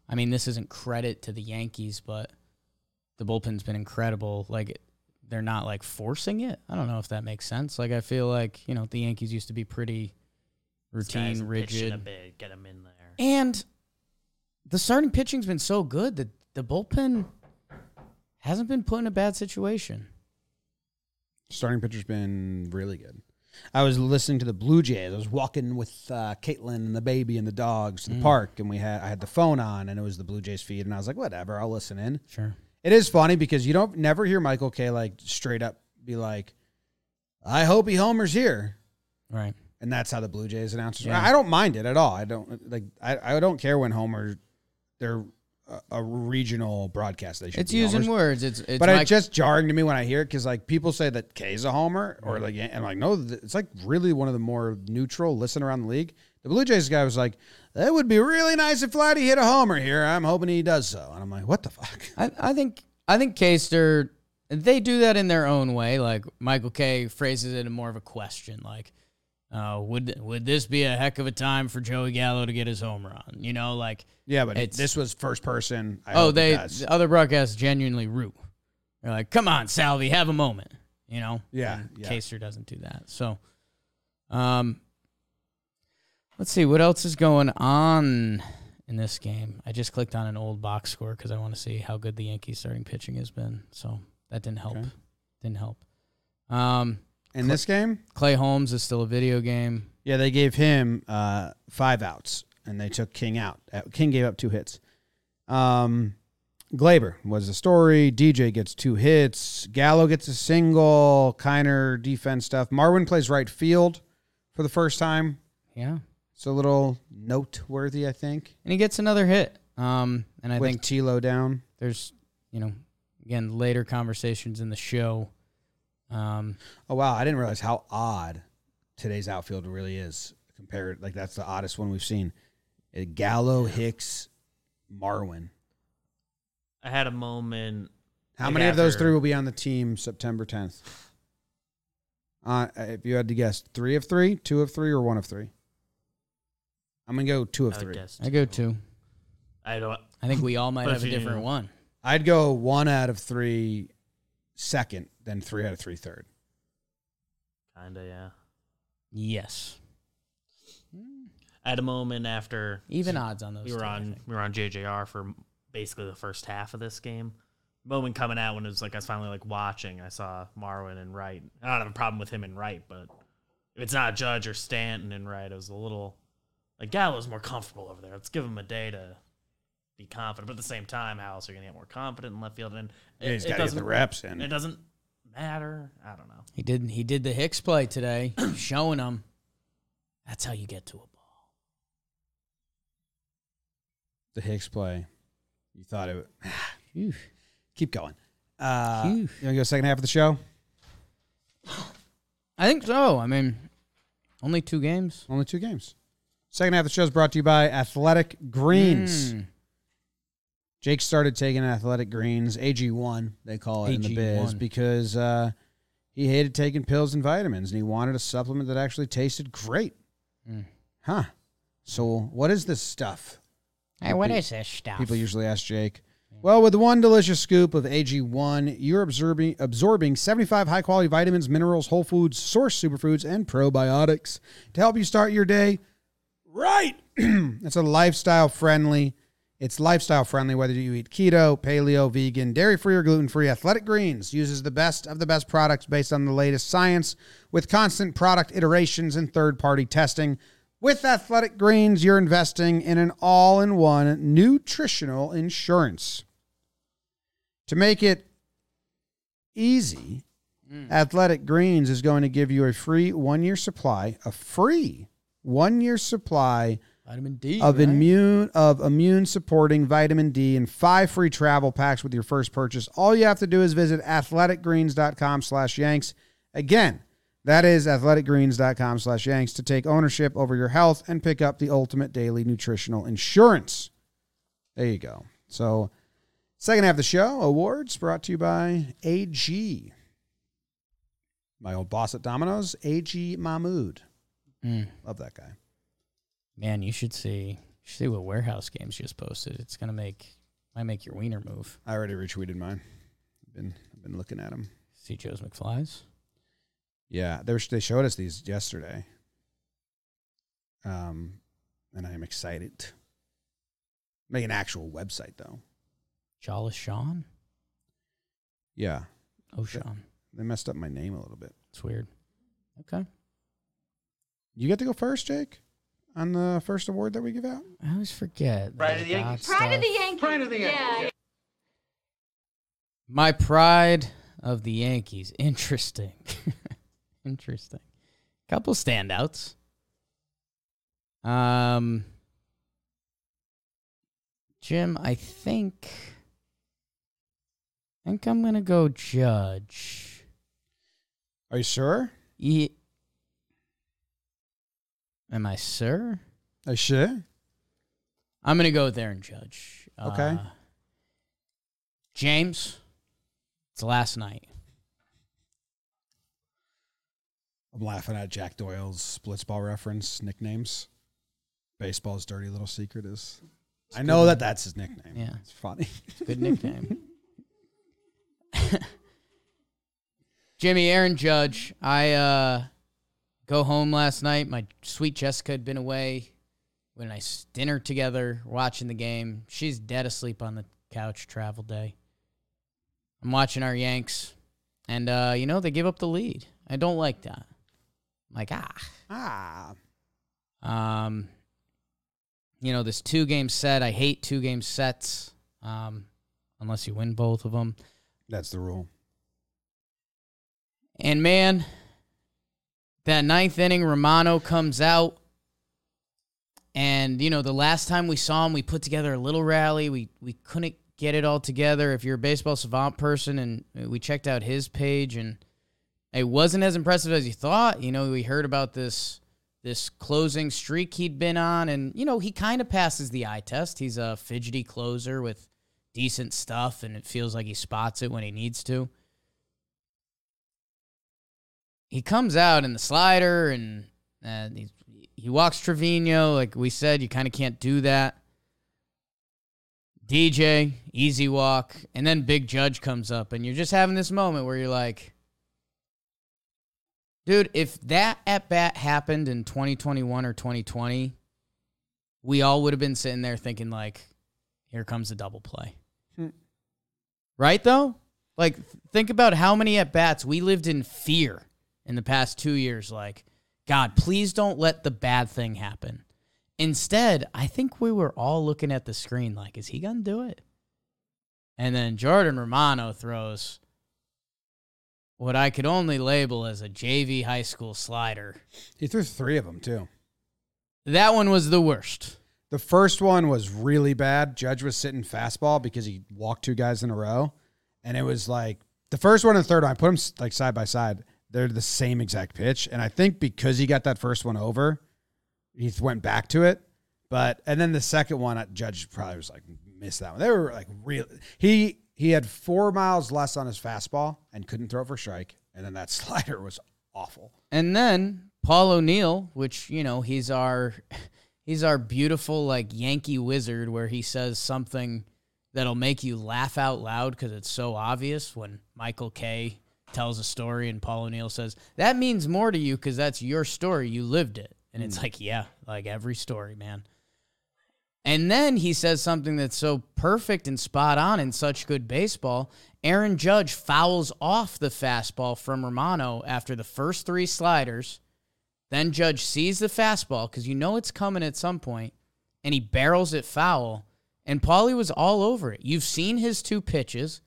I mean, this isn't credit to the Yankees, but the bullpen's been incredible. Like they're not like forcing it. I don't know if that makes sense. Like I feel like you know the Yankees used to be pretty routine, pitching a rigid, bit, get him in there. and the starting pitching's been so good that the bullpen hasn't been put in a bad situation. Starting pitcher's been really good. I was listening to the Blue Jays. I was walking with uh, Caitlin and the baby and the dogs to the park, and we had I had the phone on, and it was the Blue Jays feed, and I was like, whatever, I'll listen in. Sure. It is funny because you don't never hear Michael Kay like straight up be like, "I hope he homers here," Right. And that's how the Blue Jays announcers. Yeah. I don't mind it at all. I don't like. I, I don't care when Homer. They're a, a regional broadcast they should It's using homers. words. It's it's But it's just jarring to me when I hear it because like people say that Kay's a homer or like and I'm like no, it's like really one of the more neutral. Listen around the league. The Blue Jays guy was like, "That would be really nice if Vladdy hit a homer here. I'm hoping he does so." And I'm like, "What the fuck?" I, I think I think Caster they do that in their own way. Like Michael Kay phrases it in more of a question, like, uh, "Would would this be a heck of a time for Joey Gallo to get his home run?" You know, like, Yeah, but It's- this was first person. I oh, they the other broadcasts genuinely root. They're like, "Come on, Salvi, have a moment." You know, Yeah, yeah. Caster doesn't do that. So, um, let's see what else is going on in this game. I just clicked on an old box score because I want to see how good the Yankees starting pitching has been. So that didn't help. Okay. Didn't help. Um, in this game. Clay Holmes is still a video game. Yeah, they gave him uh, five outs, and they took King out. Uh, King gave up two hits. Um, Gleyber was the story. DJ gets two hits. Gallo gets a single. Kiner defense stuff. Marwin plays right field for the first time. Yeah, It's a little noteworthy, I think. and he gets another hit. Um, and I with think Tilo down. there's, you know, again later conversations in the show. Um, Oh wow, I didn't realize how odd today's outfield really is compared. Like that's the oddest one we've seen. Uh, Gallo, Hicks, Marwin. I had a moment. How Like many of those three will be on the team September 10th? Uh, if you had to guess, three of three, two of three, or one of three? I'm gonna go two of I three. guess I go two. two. I don't. I think we all might have a different one. I'd go one out of three second, then three out of three third. Kinda, yeah. Yes, At a moment after even odds on those. we were two, I on think. we were on JJR for basically the first half of this game. Moment coming out when it was like I was finally like watching. I saw Marwin and Wright. I don't have a problem with him and Wright, but if it's not Judge or Stanton and Wright, it was a little like Gallo's more comfortable over there. Let's give him a day to be confident. But at the same time, how else are you gonna get more confident in left field? And Yeah, he's it, got it to get the doesn't reps in. it doesn't matter. I don't know. He did. He did the Hicks play today, showing them. That's how you get to a ball. The Hicks play. You thought it. Would, keep going. Uh, Phew. you want to go second half of the show? I think so. I mean, only two games. Only two games. Second half of the show is brought to you by Athletic Greens. Mm. Jake started taking Athletic Greens, AG1, they call it in the biz, because uh, he hated taking pills and vitamins and he wanted a supplement that actually tasted great. Mm. Huh. So, what is this stuff? Hey, what is this stuff? People usually ask Jake. Well, with one delicious scoop of AG1, you're absorbing absorbing 75 high quality vitamins, minerals, whole foods, source superfoods, and probiotics to help you start your day right. it's a lifestyle friendly. It's lifestyle friendly whether you eat keto, paleo, vegan, dairy free, or gluten free. Athletic Greens uses the best of the best products based on the latest science with constant product iterations and third party testing. With Athletic Greens, you're investing in an all in one nutritional insurance. To make it easy, mm. Athletic Greens is going to give you a free one year supply, a free one year supply Vitamin D of right? immune of immune supporting vitamin D and five free travel packs with your first purchase. All you have to do is visit athleticgreens.com slash yanks. Again, that is athleticgreens.com slash yanks to take ownership over your health and pick up the ultimate daily nutritional insurance. There you go. So second half of the show, awards brought to you by AG. My old boss at Domino's, AG Mahmood. Mm. Love that guy. Man, you should see. You should see what warehouse games just posted. It's gonna make might make your wiener move. I already retweeted mine. I've been I've been looking at them. See Joe's McFlies. Yeah, they were, they showed us these yesterday. Um, and I am excited. Make an actual website though. Jawless Sean. Yeah, Oh, Sean. they messed up my name a little bit. It's weird. Okay. You get to go first, Jake, on the first award that we give out. I always forget. Pride of the Yankees. Pride of the Yankees. Pride of the Yankees. Yeah. My pride of the Yankees. Interesting. Interesting. Couple standouts. Um Jim, I think. I think I'm gonna go Judge. Are you sure? Ye- Am I sir? I sure? I'm gonna go there and Judge. Okay. Uh, James, it's last night. I'm laughing at Jack Doyle's blitzball reference nicknames. Baseball's dirty little secret is. I know that that's his nickname. Yeah. it's funny. It's a good nickname. Jimmy Aaron Judge. I uh, go home last night. My sweet Jessica had been away. We had a nice dinner together, watching the game. She's dead asleep on the couch, travel day. I'm watching our Yanks, and uh, you know they give up the lead. I don't like that. I'm like ah, ah, um, you know this two game set. I hate two game sets, um, unless you win both of them. that's the rule. And man, that ninth inning, Romano comes out. And, you know, the last time we saw him, we put together a little rally. We we couldn't get it all together. If you're a baseball savant person, and we checked out his page, and it wasn't as impressive as you thought. You know, we heard about this this closing streak he'd been on, and you know, he kind of passes the eye test. He's a fidgety closer with decent stuff, and it feels like he spots it when he needs to he comes out in the slider and uh, he, he walks Trevino. Like we said, you kind of can't do that. DJ, easy walk. And then Big Judge comes up, and you're just having this moment where you're like, dude, if that at bat happened in 2021 or 2020, we all would have been sitting there thinking, like, here comes a double play. Right, though? Like, think about how many at bats we lived in fear in the past two years. Like, God, please don't let the bad thing happen. Instead, I think we were all looking at the screen like, is he going to do it? And then Jordan Romano throws what I could only label as a JV high school slider. He threw three of them too. That one was the worst. The first one was really bad. Judge was sitting fastball because he walked two guys in a row, and it was like the first one and the third one. I put them like side by side. They're the same exact pitch, and I think because he got that first one over, he went back to it. But and then the second one, Judge probably was like missed that one. They were like real. He he had four miles less on his fastball and couldn't throw for strike, and then that slider was awful. And then Paul O'Neill, which, you know, he's our he's our beautiful like Yankee wizard where he says something that'll make you laugh out loud because it's so obvious when Michael Kay tells a story and Paul O'Neill says, That means more to you because that's your story. You lived it. And it's hmm. like, yeah, like every story, man. And then he says something that's so perfect and spot on in such good baseball. Aaron Judge fouls off the fastball from Romano after the first three sliders. Then Judge sees the fastball because you know it's coming at some point, and he barrels it foul. And Paulie was all over it. You've seen his two pitches.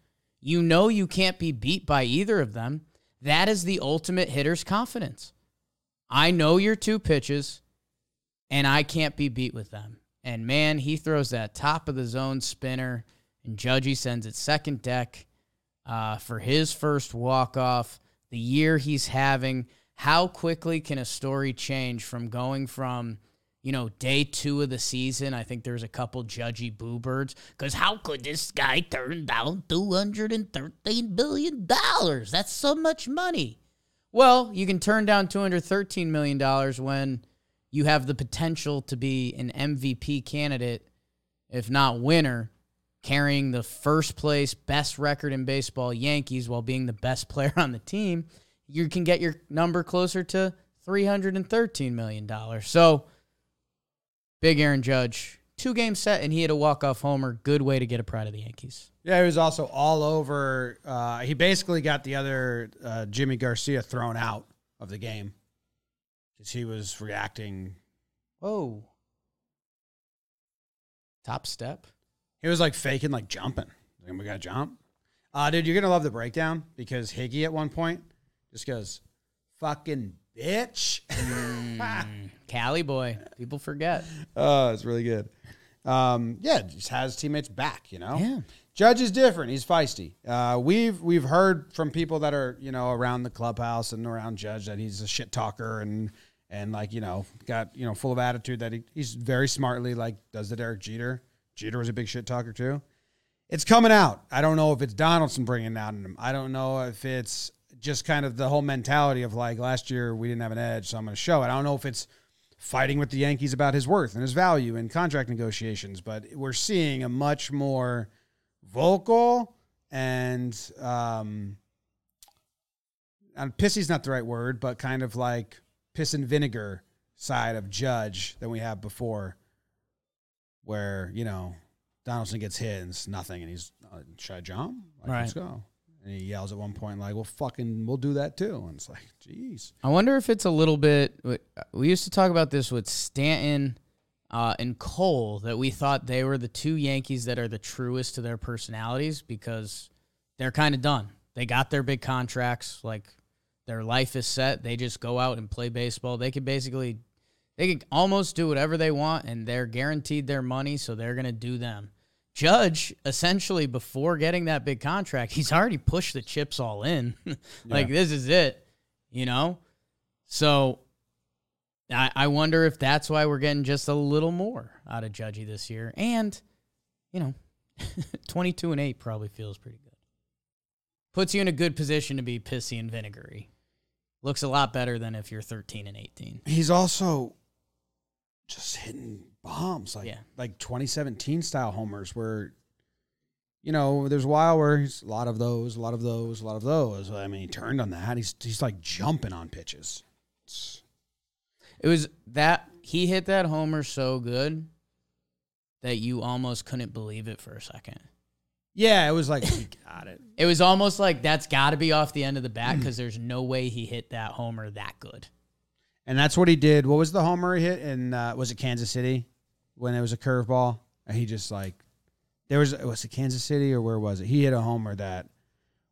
You know you can't be beat by either of them. That is the ultimate hitter's confidence. I know your two pitches, and I can't be beat with them. And man, he throws that top of the zone spinner, and Judgy sends it second deck uh, for his first walk off. The year he's having. How quickly can a story change from going from, you know, day two of the season? I think there's a couple judgy boo birds because how could this guy turn down two hundred and thirteen billion dollars? That's so much money. Well, you can turn down two hundred thirteen million dollars when you have the potential to be an MVP candidate, if not winner, carrying the first place, best record in baseball Yankees while being the best player on the team. You can get your number closer to $313 million. So, big Aaron Judge, two game set, and he had a walk off homer. Good way to get a pride of the Yankees. Yeah, he was also all over. Uh, he basically got the other uh, Jimmy Garcia thrown out of the game because he was reacting. Whoa. Top step. He was like faking, like jumping. Like, we got to jump. Uh, dude, you're going to love the breakdown because Higgy at one point just goes, fucking bitch. Mm, Cali boy. People forget. Oh, it's really good. um, yeah, just has teammates back. You know. Yeah. Judge is different. He's feisty. Uh, we've we've heard from people that are you know around the clubhouse and around Judge that he's a shit talker and and like you know got you know full of attitude that he, he's very smartly like does the Derek Jeter. Jeter was a big shit talker too. It's coming out. I don't know if it's Donaldson bringing it out in him. I don't know if it's just kind of the whole mentality of like last year we didn't have an edge, so I'm going to show it. I don't know if it's fighting with the Yankees about his worth and his value in contract negotiations, but we're seeing a much more vocal and um and pissy's not the right word, but kind of like piss and vinegar side of Judge than we have before, where you know Donaldson gets hit and it's nothing, and he's uh, should I jump? Like, Let's go. And he yells at one point like, "Well, fucking, we'll do that too." And it's like, jeez. I wonder if it's a little bit. We used to talk about this with Stanton uh, and Cole that we thought they were the two Yankees that are the truest to their personalities because they're kind of done. They got their big contracts. Like their life is set. They just go out and play baseball. They could basically, they could almost do whatever they want, and they're guaranteed their money, so they're gonna do them. Judge, essentially, before getting that big contract, he's already pushed the chips all in. like this is it, you know. So I, I wonder if that's why we're getting just a little more out of Judgy this year. And, you know, 22 and 8 probably feels pretty good. Puts you in a good position to be pissy and vinegary. Looks a lot better than if you're 13 and 18. He's also just hitting bombs like Yeah. like 2017 style homers where you know there's a while where he's a lot of those a lot of those a lot of those. I mean he turned on that. He's he's like jumping on pitches. It's- It was that he hit that homer so good that you almost couldn't believe it for a second. yeah it was like he got it. It was almost like that's got to be off the end of the bat because there's no way he hit that homer that good. and that's what he did. What was the homer he hit in uh, was it kansas city when it was a curveball and he just like there was was it kansas city or where was it he hit a homer that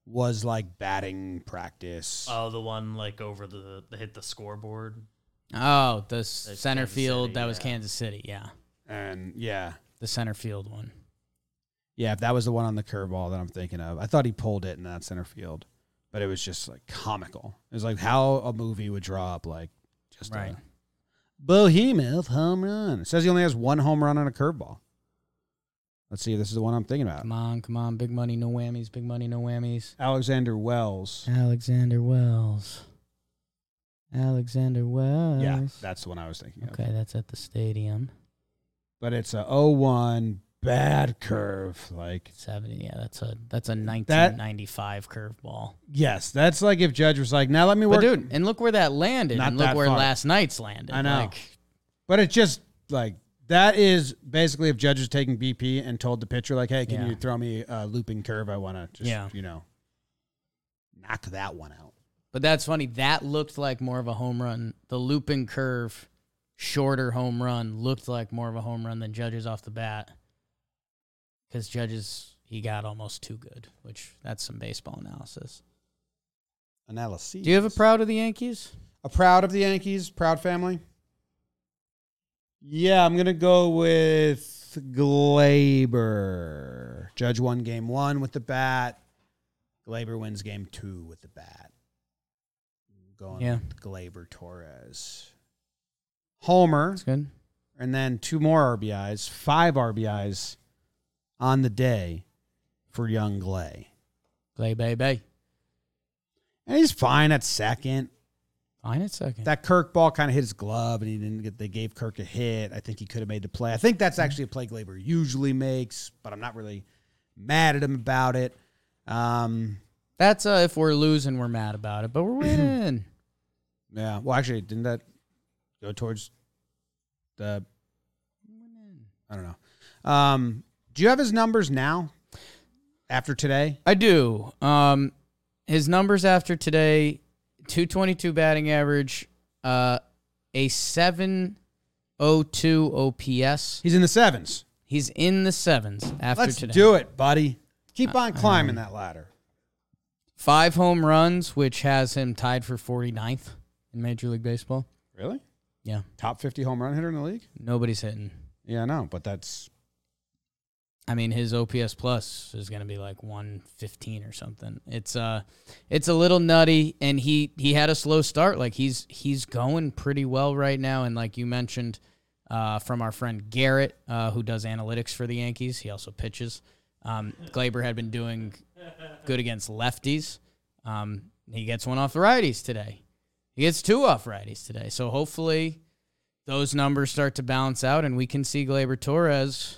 was like batting practice Oh, the one like over the, the hit the scoreboard. Oh, the s- center Kansas field. City, that was yeah. Kansas City. Yeah. and yeah The center field one. Yeah, if that was the one on the curveball that I'm thinking of, I thought he pulled it in that center field, but it was just like comical. It was like how a movie would draw up like just Right. a behemoth home run. It says he only has one home run on a curveball. Let's see if this is the one I'm thinking about. Come on, come on. Big money, no whammies. Big money, no whammies. Alexander Wells. Alexander Wells. Alexander Wells. Yeah, that's the one I was thinking of. Okay, that's at the stadium. But it's a 0-1 bad curve. Like Seventy. Yeah, that's a that's a 1995 curveball. yes, that's like if Judge was like, "Now let me work." But dude, and look where that landed, Not and look where far. last night's landed. I know. Like, But it's just like that is basically if Judge is taking BP and told the pitcher like, "Hey, can Yeah. you throw me a looping curve? I want to just Yeah. you know knock that one out." But that's funny. That looked like more of a home run. The looping curve, shorter home run, looked like more of a home run than Judges off the bat. Because Judges, he got almost too good, which that's some baseball analysis. Analysis. Do you have a proud of the Yankees? a proud of the Yankees? Proud family? Yeah, I'm gonna go with Gleyber. Judge won game one with the bat. Gleyber wins game two with the bat. Going Yeah. with Gleyber Torres. Homer. That's good. and then two more RBIs, five RBIs on the day for young Glay. Play, baby. And he's fine at second. Fine at second. That Kirk ball kind of hit his glove, and he didn't get. They gave Kirk a hit. I think he could have made the play. I think that's actually a play Gleyber usually makes, but I'm not really mad at him about it. Um, That's uh, if we're losing, we're mad about it, but we're winning. yeah. Well, actually, didn't that go towards the? I don't know. Um, do you have his numbers now? After today, I do. Um, his numbers after today: two twenty two batting average, uh, a seven oh two OPS. he's in the sevens. He's in the sevens after Let's today. do it, buddy. Keep on climbing that ladder. Five home runs, which has him tied for 49th in Major League Baseball. Really? Yeah, Top 50 home run hitter in the league? nobody's hitting. Yeah, I know, but that's I mean, his OPS plus is going to be like 115 or something. It's uh, it's a little nutty, and he he had a slow start. Like he's he's going pretty well right now, and like you mentioned, uh, from our friend Garrett, uh, who does analytics for the Yankees, he also pitches. Um, Gleyber had been doing good against lefties. Um, he gets one off the righties today. He gets two off righties today. So hopefully those numbers start to balance out, and we can see Gleyber Torres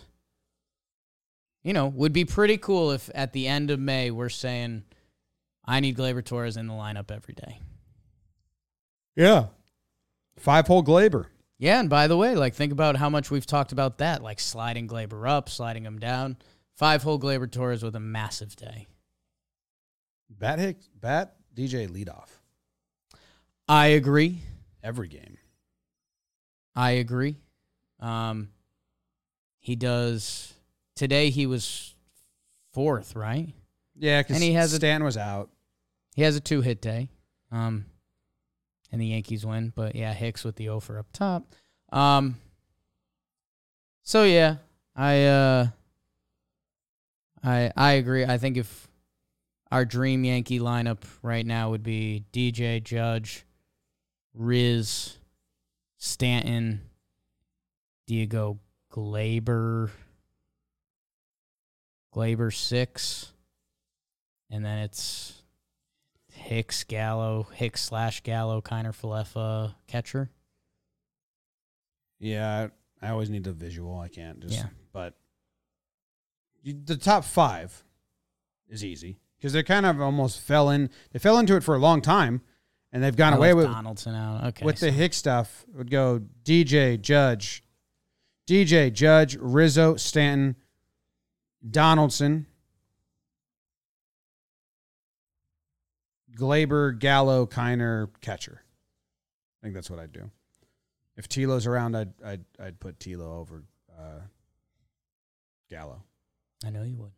you know, would be pretty cool if at the end of May we're saying, I need Gleyber Torres in the lineup every day. Yeah. Five hole Gleyber. Yeah, and by the way, like think about how much we've talked about that, like sliding Gleyber up, sliding him down. Five hole Gleyber Torres with a massive day. Bat Hicks, Bat DJ leadoff I agree. every game. I agree. Um, he does today. He was fourth, right? Yeah, because And he has a- Stanton was out. He has a two hit day. Um and the Yankees win. But yeah, Hicks with the offer up top. Um so yeah, I uh I I agree. I think if our dream Yankee lineup right now would be DJ Judge, Riz, Stanton, Diego Gleyber, Gleyber six, and then it's Hicks, Gallo, Hicks slash Gallo, Kiner, Falefa, catcher. Yeah, I always need the visual. I can't just. Yeah. But you, the top five is easy because they kind of almost fell in. They fell into it for a long time, and they've gone I away with Donaldson out. Okay, with the Hicks stuff. Would go DJ Judge, DJ Judge, Rizzo, Stanton, Donaldson, Gleyber, Gallo, Kiner, catcher. I think that's what I'd do. If Tilo's around, I'd I'd I'd put Tilo over uh, Gallo. I know you would.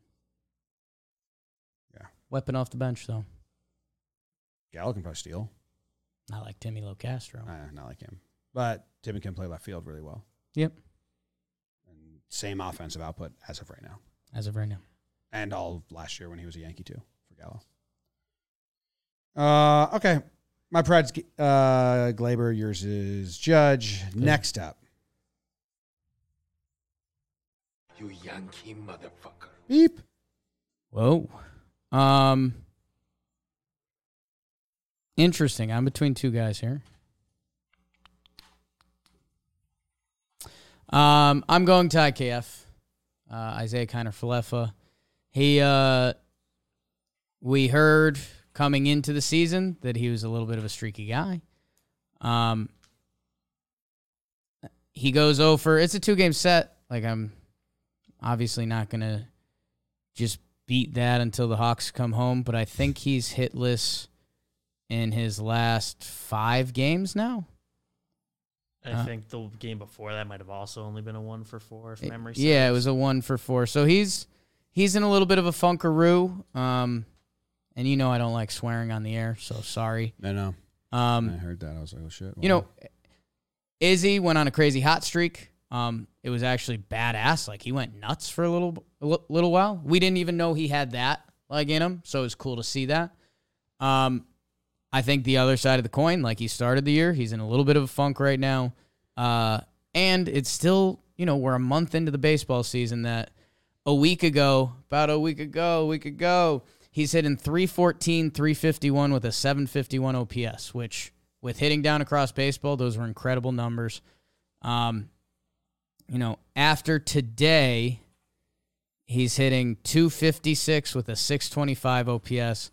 Yeah. Weapon off the bench though. Gallo can probably steal. Not like Timmy Locastro. Uh, not like him, but Timmy can play left field really well. Yep. And same offensive output as of right now, As of right now. and all of last year when he was a Yankee too for Gallo. Uh, okay. My pride's uh, Gleyber. Yours is Judge. Next up, You Yankee motherfucker. beep. Whoa. Um. Interesting. I'm between two guys here. Um, I'm going to IKF. Uh, Isaiah Kiner Falefa. He, uh, we heard coming into the season that he was a little bit of a streaky guy. Um, he goes over. It's a two game set. Like I'm obviously not gonna just beat that until the Hawks come home, but I think he's hitless in his last five games now. I Uh, think the game before that might have also only been a one for four, if It- memory yeah, it was a one for four. So he's he's in a little bit of a funkaroo. Um, and you know I don't like swearing on the air, so sorry. I know. Um, I heard that. I was like, oh shit. you know, Izzy went on a crazy hot streak. Um, it was actually badass. Like he went nuts for a little a little while. We didn't even know he had that like in him, so it was cool to see that. Um, I think the other side of the coin, like he started the year, he's in a little bit of a funk right now. Uh, and it's still, you know, we're a month into the baseball season that a week ago, about a week ago, a week ago, he's hitting 314, 351 with a 751 OPS, which with hitting down across baseball, those were incredible numbers. Um, you know, after today, he's hitting 256 with a 625 OPS.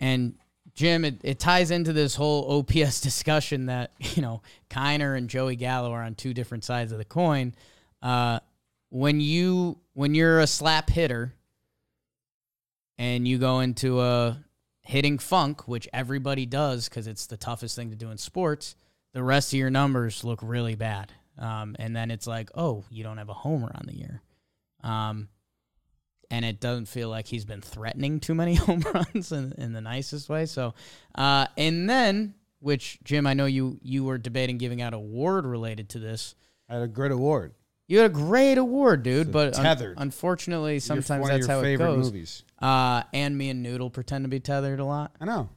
And Jim, it, it ties into this whole OPS discussion that, you know, Kiner and Joey Gallo are on two different sides of the coin. Uh, when you when you're a slap hitter and you go into a hitting funk, which everybody does because it's the toughest thing to do in sports, the rest of your numbers look really bad. Um, and then it's like, oh, you don't have a homer on the year. Um, and it doesn't feel like he's been threatening too many home runs in, in the nicest way. So, uh, and then, which Jim, I know you you were debating giving out a award related to this. I had a great award. You had a great award, dude, So but un- Tethered. unfortunately, Your- sometimes one of that's how it favorite goes. movies. Uh, and me and Noodle pretend to be tethered a lot. I know.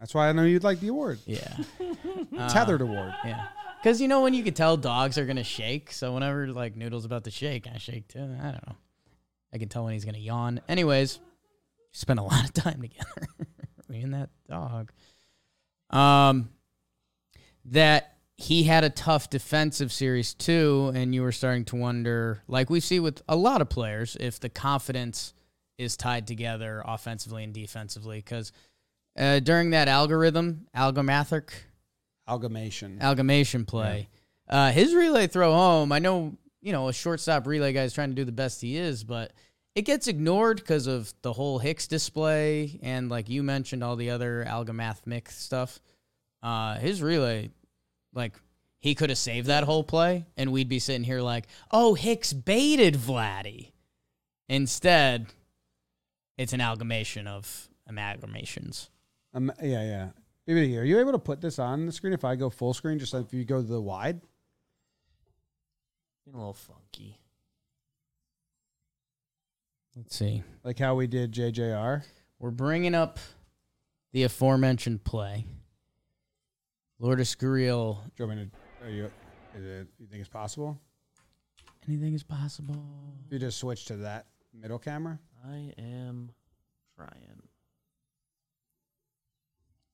That's why I know you'd like the award. Yeah, Tethered award. yeah. Because you know when you could tell dogs are gonna shake, so whenever like Noodle's about to shake, I shake too. I don't know. I can tell when he's gonna yawn. Anyways, spent a lot of time together, me and that dog. Um, that he had a tough defensive series too, and you were starting to wonder, like we see with a lot of players, if the confidence is tied together offensively and defensively. Because uh, during that algorithm, algomathic, Amalgamation. amalgamation play, uh, his relay throw home. I know you know a shortstop relay guy is trying to do the best he is, but it gets ignored because of the whole Hicks display and like you mentioned all the other algomathmic stuff. Uh, his relay, like he could have saved that whole play, and we'd be sitting here like, oh, Hicks baited Vladdy. Instead, it's an amalgamation of amalgamations. Um, yeah, yeah. BBD, are you able to put this on the screen if I go full screen? Just if you go to the wide. Being a little funky. Let's see. like how we did JJR. We're bringing up the aforementioned play. Lourdes Gurriel. Do you want me to? Are you? Is it, you think it's possible? Anything is possible. If you just switch to that middle camera. I am trying.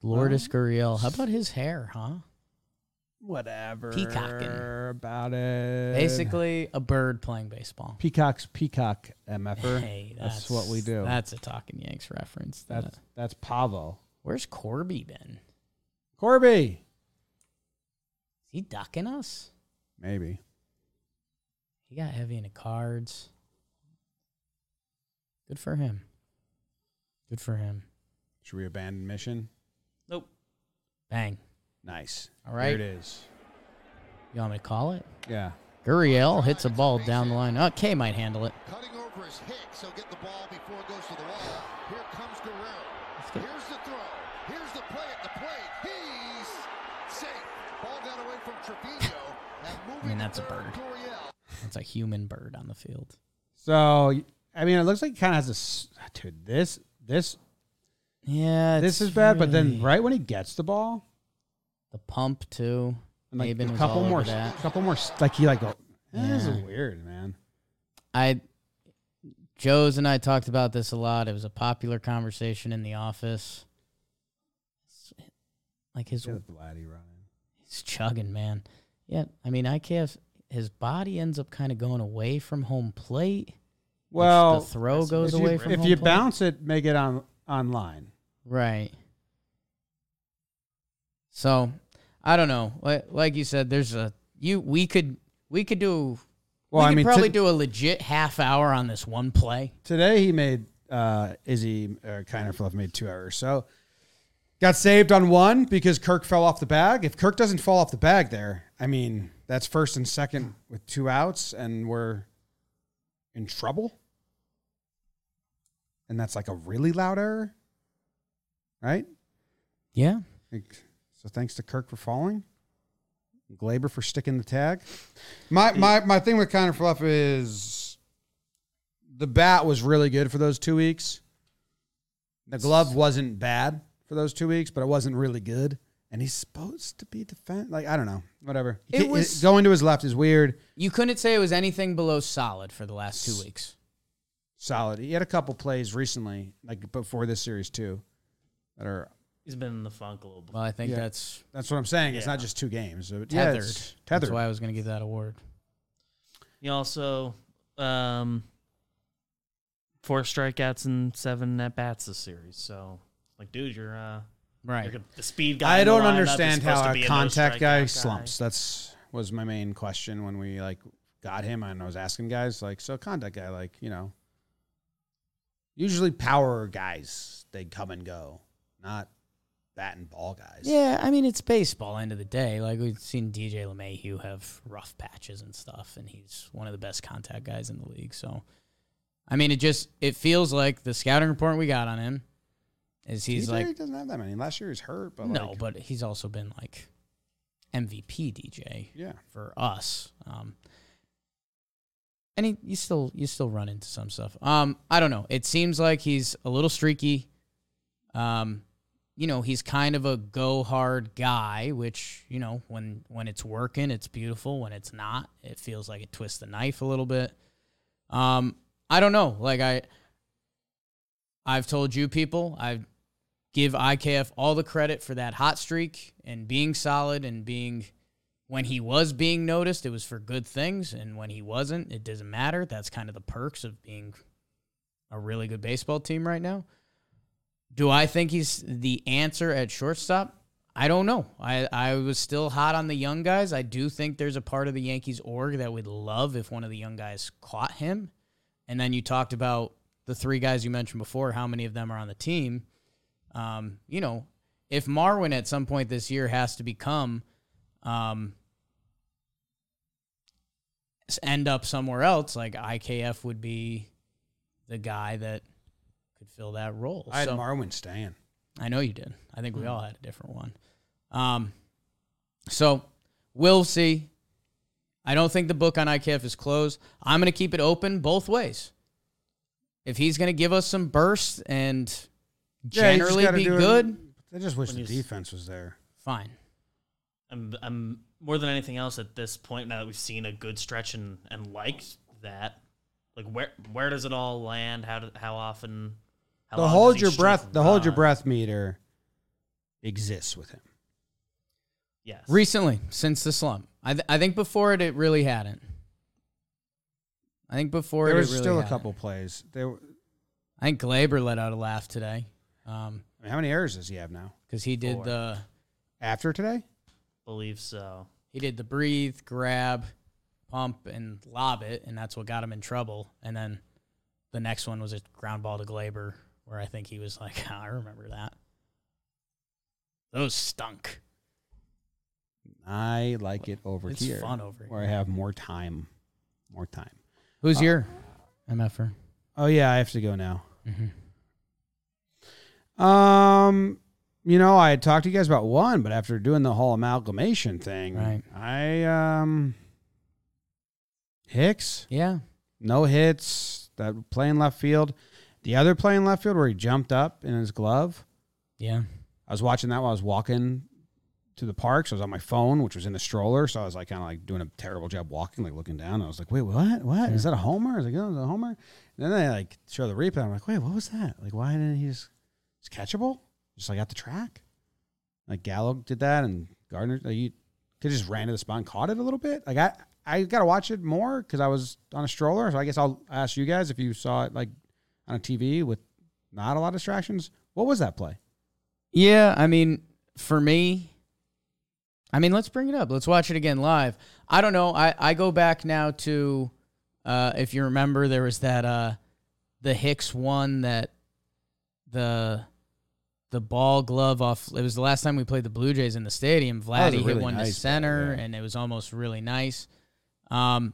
Lourdes Gurriel. How about his hair, huh? Whatever. Peacocking. about it. Basically, a bird playing baseball. Peacock's peacock mf'er. Hey, that's, what we do. That's a Talking Yanks reference. that's That- that's Pavo. where's Corby been? Corby. Is he ducking us? Maybe. He got heavy into cards. Good for him. Good for him. Should we abandon mission? Nope. Bang. Nice. All right. Here it is. You want me to call it? Yeah. Gurriel hits a ball down the line. Oh, K might handle it. Cutting over his Hicks. He'll get the ball before it goes to the wall. Here comes Guerrero. Here's the throw. Here's the play at the plate. He's safe. Ball got away from Trevino. And moving mean, that's a bird. Gurriel. It's a human bird on the field. So I mean, it looks like he kind of has this. Dude, this this Yeah, this is bad. But then right when he gets the ball, the pump too. and like a couple more, that. couple more, like he like go. Eh, This is weird, man. I Joe's and I talked about this a lot. It was a popular conversation in the office. Like his Vladdy running. he's chugging, man. Yeah, I mean, IKF his body ends up kind of going away from home plate. Well, the throw goes away you, from if you plate. bounce it, make it on online. Right. So, I don't know. Like, you said, there's a you. We could we could do. Well, we I mean, probably to- do a legit half hour on this one play. Today he made uh, Izzy uh, Kiner Fluff made two errors. So got saved on one because Kirk fell off the bag. If Kirk doesn't fall off the bag there, I mean that's first and second with two outs, and we're in trouble. And that's like a really loud error, right? Yeah. Like, so thanks to Kirk for falling, Gleyber for sticking the tag. My my my thing with Connor Fluff is the bat was really good for those two weeks. The glove wasn't bad for those two weeks, but it wasn't really good. And he's supposed to be defend like I don't know, whatever. It He- was- going to his left is weird. You couldn't say it was anything below solid for the last two weeks. Solid. He had a couple plays recently, like before this series too, that are. He's been in the funk a little bit. Well, I think Yeah. that's That's what I'm saying. It's Yeah. not just two games. So, yeah, tethered. it's tethered. That's why I was going to give that award. He also um, four strikeouts and seven at bats this series. So, like, dude, you're uh, Right. you're the speed guy. I in the don't lineup. You're understand supposed to how be a no contact guy strikeout slumps. That's was my main question when we like got him and I was asking guys like, so contact guy, like you know, usually power guys they come and go, not bat and ball guys. Yeah, I mean it's baseball. End of the day, like we've seen DJ LeMahieu have rough patches and stuff, and he's one of the best contact guys in the league. So, I mean, it just it feels like the scouting report we got on him is he's TJ like doesn't have that many. Last year he's hurt, but no, like, but he's also been like MVP DJ yeah, for us. Um, and he you still you still run into some stuff. Um, I don't know. It seems like he's a little streaky. Um, you know, he's kind of a go hard guy, which you know when when it's working, it's beautiful. When it's not, it feels like it twists the knife a little bit. Um, I don't know. Like I, I've told you people, I give IKF all the credit for that hot streak and being solid and being when he was being noticed, it was for good things, and when he wasn't, it doesn't matter. That's kind of the perks of being a really good baseball team right now. Do I think he's the answer at shortstop? I don't know. I, I was still hot on the young guys. I do think there's a part of the Yankees org that would love if one of the young guys caught him. And then you talked about the three guys you mentioned before, how many of them are on the team. Um, you know, if Marwin at some point this year has to become um, end up somewhere else, like IKF would be the guy that fill that role. I had So- Marwin staying. I know you did. I think we all had a different one. Um, so we'll see. I don't think the book on IKF is closed. I'm going to keep it open both ways. If he's going to give us some bursts and Yeah, generally gotta be do it- good, I just wish the defense was there. fine. I'm, I'm more than anything else at this point now that we've seen a good stretch and, and liked that. Like where where does it all land? How do, how often? How the hold your breath. streak The hold your breath meter exists with him. Yes. Recently, since the slump, I th- I think before it, it really hadn't. I think before There it, was it really still a hadn't. couple plays. There, I I think Gleyber let out a laugh today, um, mean, how many errors does he have now because he did Four. the after today? believe so. he did the breathe, grab, pump, and lob it, and that's what got him in trouble. And then the next one was a ground ball to Gleyber, where I think he was like, "Ah, I remember that. Those stunk. I like it over here. It's here, fun over here. where I have more time. More time. Who's Uh, your MFR? Oh yeah, I have to go now. Mm-hmm. Um, you know, I had talked to you guys about one, but after doing the whole amalgamation thing, Right. I um Hicks, Yeah. no hits, that playing left field. The other play in left field where he jumped up in his glove. Yeah. I was watching that while I was walking to the park. So I was on my phone, which was in the stroller. So I was like kind of like doing a terrible job walking, like looking down. I was like, wait, what? What? Is that a homer? I was like, oh, is a homer? And then they like show the replay. I'm like, wait, what was that? Like, why didn't he just, it's catchable? Just like at the track? Like Gallo did that and Gardner, like, you could just ran to the spot and caught it a little bit. Like I, I got to watch it more because I was on a stroller. So I guess I'll ask you guys if you saw it like on a TV with not a lot of distractions. What was that play? Yeah, I mean, for me, I mean, let's bring it up. Let's watch it again live. I don't know. I, I go back now to, uh, if you remember, there was that uh, the Hicks one that the the ball glove off. It was the last time we played the Blue Jays in the stadium. That was a Vladdy hit really one to nice ball, center, yeah. and it was almost really nice. Um,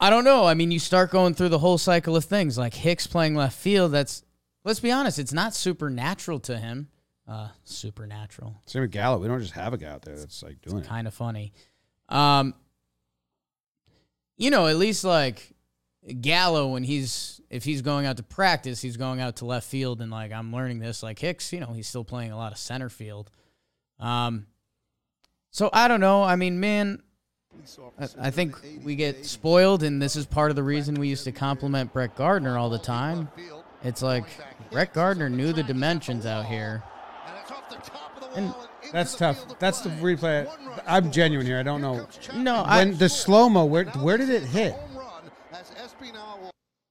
I don't know. I mean, you start going through the whole cycle of things like Hicks playing left field. That's let's be honest, it's not supernatural to him. Uh, supernatural, Same with Gallo. We don't just have a guy out there that's like doing it. kind of funny. Um, you know, at least like Gallo when he's if he's going out to practice, he's going out to left field, and like I'm learning this. Like Hicks, you know, he's still playing a lot of center field. Um, so I don't know. I mean, man, I, think we get spoiled, and this is part of the reason we used to compliment Brett Gardner all the time. It's like Brett Gardner knew the dimensions out here. And That's tough. That's the replay. I'm genuine here. I don't know. no, I, When the slow mo, where where did it hit?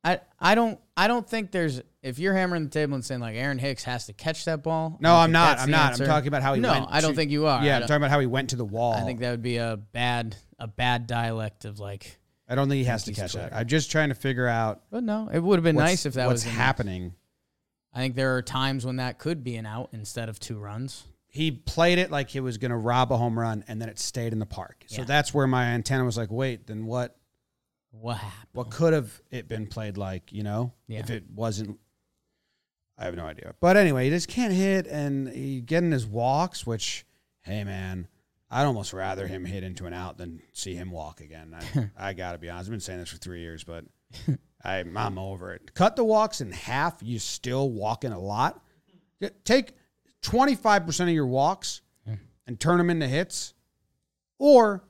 I, I don't, I don't think there's. If you're hammering the table and saying like Aaron Hicks has to catch that ball, No, I'm not. I'm not. answer. I'm talking about how he no, went. I don't to- think you are. Yeah, I'm talking about how he went to the wall. I think that would be a bad, a bad dialect of like. I don't think he has to catch that. I'm just trying to figure out. But no, it would have been nice if that what's was in- happening. I think there are times when that could be an out instead of two runs. He played it like he was going to rob a home run, and then it stayed in the park. So that's where my antenna was like, wait, then what? What happened? What could have it been played like? You know, Yeah. if it wasn't. I have no idea. But anyway, he just can't hit, and he getting his walks. Which, hey man, I'd almost rather him hit into an out than see him walk again. I, I got to be honest. I've been saying this for three years, but I, I'm over it. Cut the walks in half. You still walking a lot. Take 25% of your walks hmm. and turn them into hits or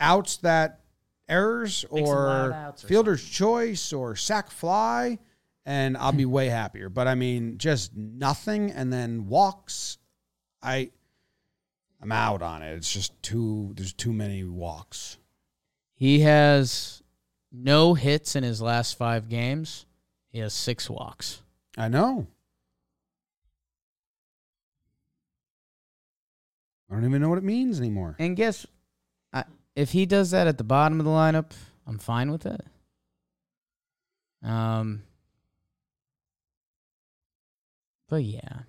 outs that errors Make or outs or fielder's choice or sac fly and I'll be way happier. But I mean, just nothing and then walks. I I'm out on it. It's just too there's too many walks. He has no hits in his last five games. He has six walks. I know. I don't even know what it means anymore. And guess, I, if he does that at the bottom of the lineup, I'm fine with it. Um, but yeah,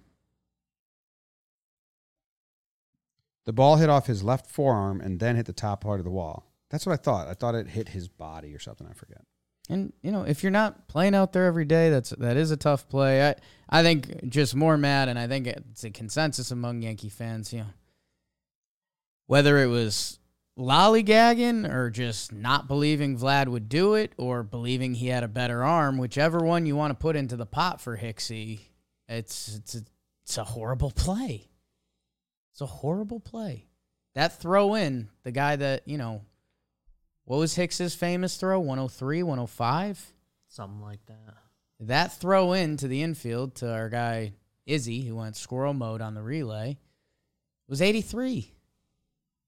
The ball hit off his left forearm and then hit the top part of the wall. That's what I thought. I thought it hit his body or something. I forget. and you know, if you're not playing out there every day, that's that is a tough play. I I think just more mad, and I think it's a consensus among Yankee fans. You know, whether it was lollygagging or just not believing Vlad would do it, or believing he had a better arm, whichever one you want to put into the pot for Hicksy, it's it's a, it's a horrible play. It's a horrible play. That throw in, the guy that, you know, what was Hicks's famous throw? 103, 105? Something like that. That throw in to the infield to our guy Izzy, who went squirrel mode on the relay, was 83.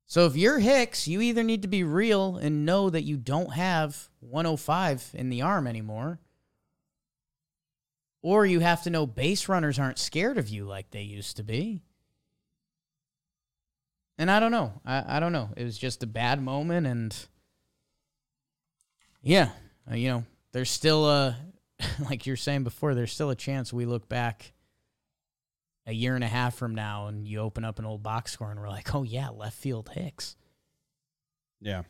So if you're Hicks, you either need to be real and know that you don't have 105 in the arm anymore, or you have to know base runners aren't scared of you like they used to be. And I don't know. I, I don't know. It was just a bad moment, and yeah, uh, you know, there's still a like you're saying before. There's still a chance we look back a year and a half from now, and you open up an old box score, and we're like, oh yeah, left field Hicks. Yeah.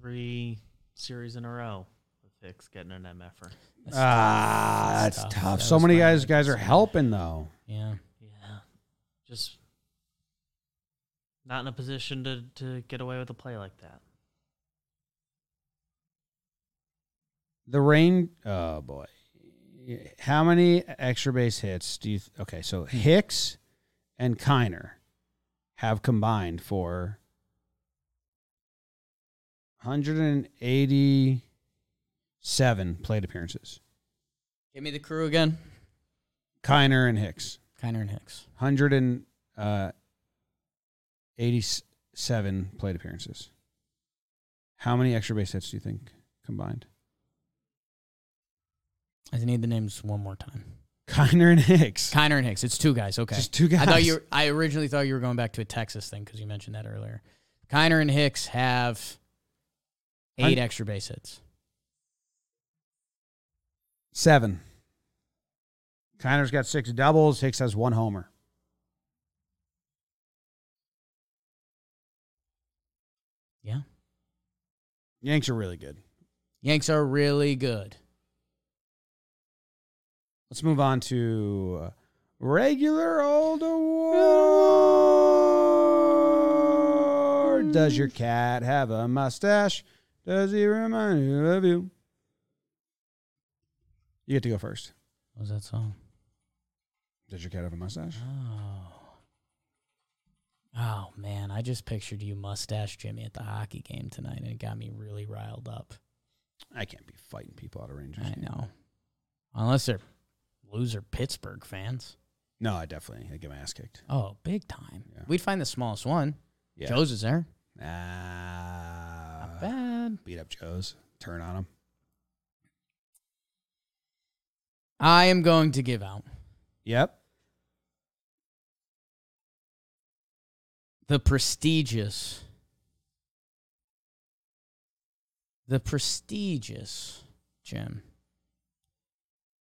Three series in a row with Hicks getting an MFR. That's Ah, That's that's tough. tough. That So many my guys only guys are helping though. Yeah. Yeah. Just not in a position to, to get away with a play like that. The rain. Oh boy. How many extra base hits do you? Th- okay, so Hicks and Kiner have combined for 187 plate appearances. Give me the crew again. Kiner and Hicks. Kiner and Hicks. 187 uh, plate appearances. How many extra base hits do you think combined? I need the names one more time. Kiner and Hicks. Kiner and Hicks. It's two guys. Okay. Just two guys. I thought you. I originally thought you were going back to a Texas thing because you mentioned that earlier. Kiner and Hicks have eight Hun- extra base hits. Seven. Kiner's got six doubles. Hicks has one homer. Yeah. Yanks are really good. Yanks are really good. Let's move on to uh, regular old award. Does your cat have a mustache? Does he remind you of you? You get to go first. What was that song? Does your cat have a mustache? Oh. Oh man, I just pictured you mustache Jimmy at the hockey game tonight and it got me really riled up. I can't be fighting people out of Rangers. I games. know. Unless they're loser Pittsburgh fans. No, I definitely I get my ass kicked. Oh, big time. Yeah. We'd find the smallest one. Yeah. Joe's is there. Ah, Not bad. beat up Joe's. Turn on him. I am going to give out Yep. the prestigious the prestigious Jim.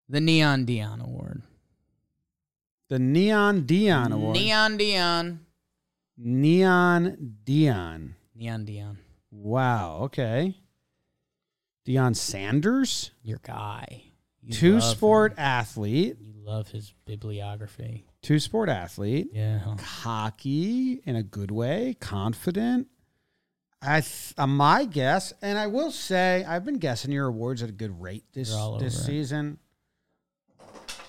The Neon Deion Award. The Neon Deion Award. Neon Deion. Neon Deion. Neon Deion. Wow. Okay. Deion Sanders, Your guy. You two sport him. athlete, You Love his bibliography. Two sport athlete, Yeah. cocky in a good way, confident. I th- uh, my guess, and I will say, I've been guessing your awards at a good rate this this it. season.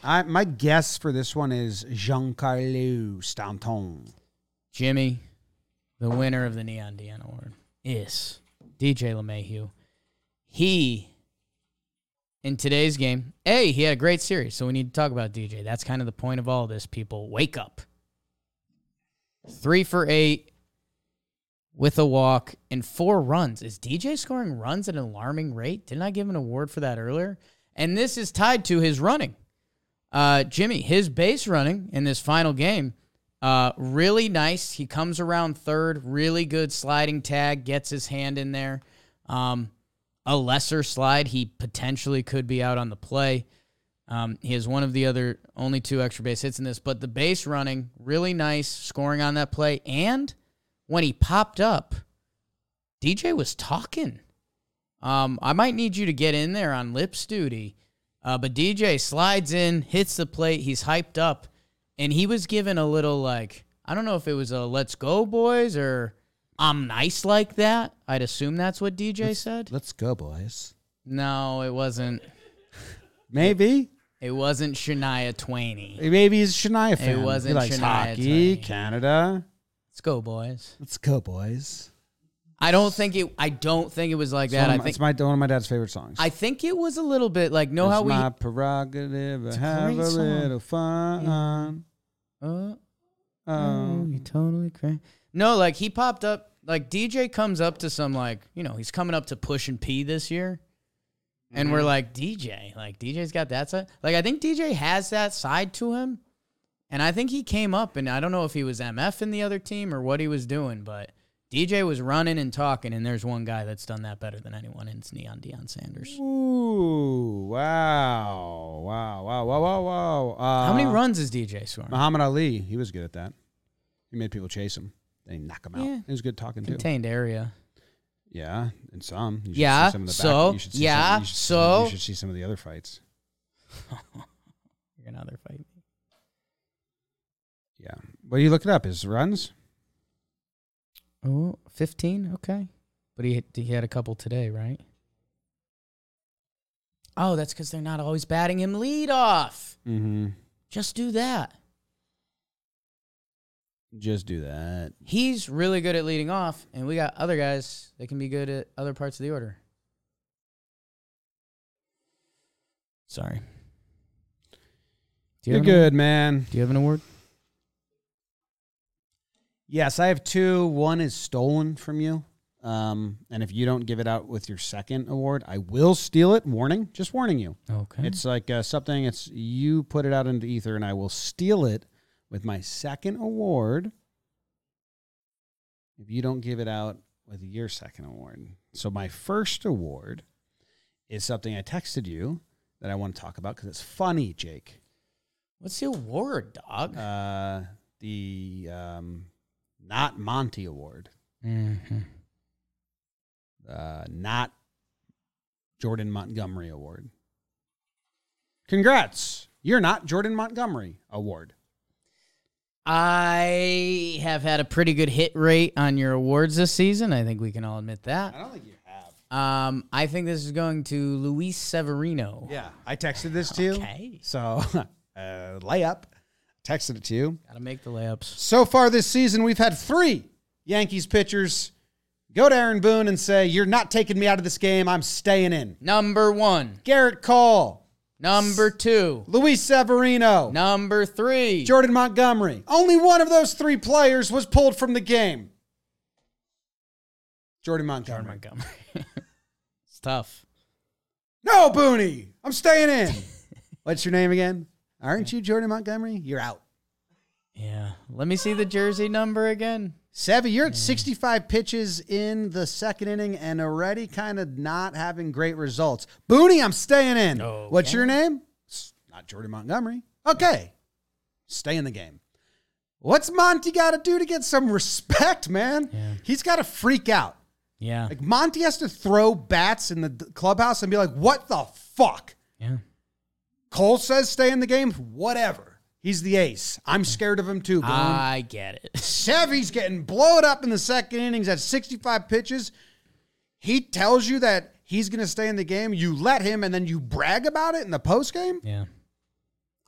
I my guess for this one is Giancarlo Stanton. Jimmy, the winner of the Neon Deion Award, is DJ LeMahieu. He, in today's game, A, he had a great series, so we need to talk about DJ. That's kind of the point of all this, people. Wake up. Three for eight with a walk and four runs. Is DJ scoring runs at an alarming rate? Didn't I give an award for that earlier? And this is tied to his running. Uh, Jimmy, his base running in this final game, uh, really nice. He comes around third, really good sliding tag, gets his hand in there. Um, a lesser slide, he potentially could be out on the play. Um, he has one of the other only two extra base hits in this, but the base running really nice, scoring on that play. And when he popped up, DJ was talking. Um, I might need you to get in there on lips duty. Uh, but DJ slides in, hits the plate. He's hyped up, and he was given a little like I don't know if it was a "Let's go, boys" or "I'm nice like that." I'd assume that's what DJ said. Let's go, boys. No, it wasn't. Maybe. It wasn't Shania Twainy. Maybe he's a Shania fan. It wasn't he likes Shania hockey, Twain. Canada. Let's go, boys. Let's go, boys. I don't think it. I don't think it was like It's that. one I think. it's my one of my dad's favorite songs. I think it was a little bit like know it's how we. my prerogative to a have a song. little fun. Uh, oh, Um, you totally crazy. No, like he popped up. Like DJ comes up to some like you know he's coming up to push and pee this year, and we're like DJ, like DJ's got that side. Like I think DJ has that side to him, and I think he came up and I don't know if he was MF in the other team or what he was doing, but DJ was running and talking, and there's one guy that's done that better than anyone, and it's Neon Deion Sanders. Ooh, wow, wow, wow, wow, wow, wow. Uh, How many runs is DJ scoring? Muhammad Ali, he was good at that. He made people chase him. They knock him out. Yeah. He was good talking too. Contained area. Yeah, and some. You Yeah, see some of the back- so, you should see yeah, some, you should so. you should see some of the other fights. You're gonna other fight me. Yeah, but you look it up. His runs. Oh, 15? Okay. But he he had a couple today, right? Oh, that's because they're not always batting him lead off. Mm-hmm. Just do that. Just do that. He's really good at leading off, and we got other guys that can be good at other parts of the order. Sorry. Do You're good, award? man. Do you have an award? Yes, I have two. One is stolen from you. Um, and if you don't give it out with your second award, I will steal it. Warning, just warning you. Okay. It's like uh, something. It's you put it out into ether, and I will steal it with my second award. If you don't give it out with your second award, so my first award is something I texted you that I want to talk about because it's funny, Jake. What's the award, dog? Uh, the um, not Monty Award, mm-hmm. uh, not Jordan Montgomery Award. Congrats, you're not Jordan Montgomery Award. I have had a pretty good hit rate on your awards this season. I think we can all admit that. I don't think you have. Um, I think this is going to Luis Severino. Yeah, I texted this to you. Okay. So, uh, layup. Texted it to you. Gotta make the layups. So far this season, we've had three Yankees pitchers go to Aaron Boone and say, You're not taking me out of this game. I'm staying in. Number one. Gerrit Cole, Number two. Luis Severino, Number three. Jordan Montgomery. Only one of those three players was pulled from the game. Jordan Montgomery. Jordan Montgomery. it's tough. No, Booney. I'm staying in. What's your name again? Aren't you Jordan Montgomery? You're out. Yeah. Let me see the jersey number again. Sevy, you're at mm. 65 pitches in the second inning and already kind of not having great results. Booney, I'm staying in. What's your name? It's not Jordan Montgomery. Okay. Stay in the game. What's Monty got to do to get some respect, man? Yeah. He's got to freak out. Yeah. Like Monty has to throw bats in the clubhouse and be like, "What the fuck? Yeah. Cole says stay in the game. Whatever. He's the ace. I'm scared of him too. Boone. I get it. Sevy's getting blown up in the second innings at 65 pitches. He tells you that he's going to stay in the game. You let him, and then you brag about it in the post game. Yeah.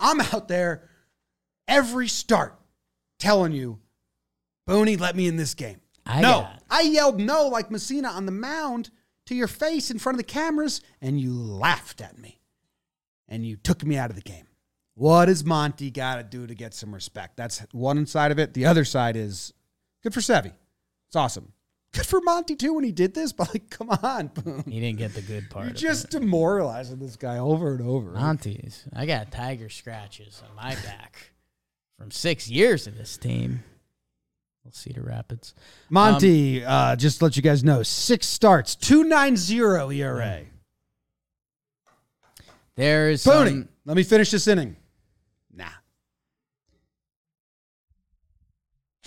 I'm out there every start telling you, Booney, let me in this game. I no, I yelled no like Messina on the mound to your face in front of the cameras, and you laughed at me, and you took me out of the game. What does Monty got to do to get some respect? That's one side of it. The other side is good for Sevy. It's awesome. Good for Monty too when he did this, but like, come on. He didn't get the good part. You're just it. demoralizing this guy over and over. Monty's. I got tiger scratches on my back from six years of this team. Well, Cedar Rapids. Monty, uh, just to let you guys know, six starts, 290 ERA. There's Booney, some, let me finish this inning. Nah.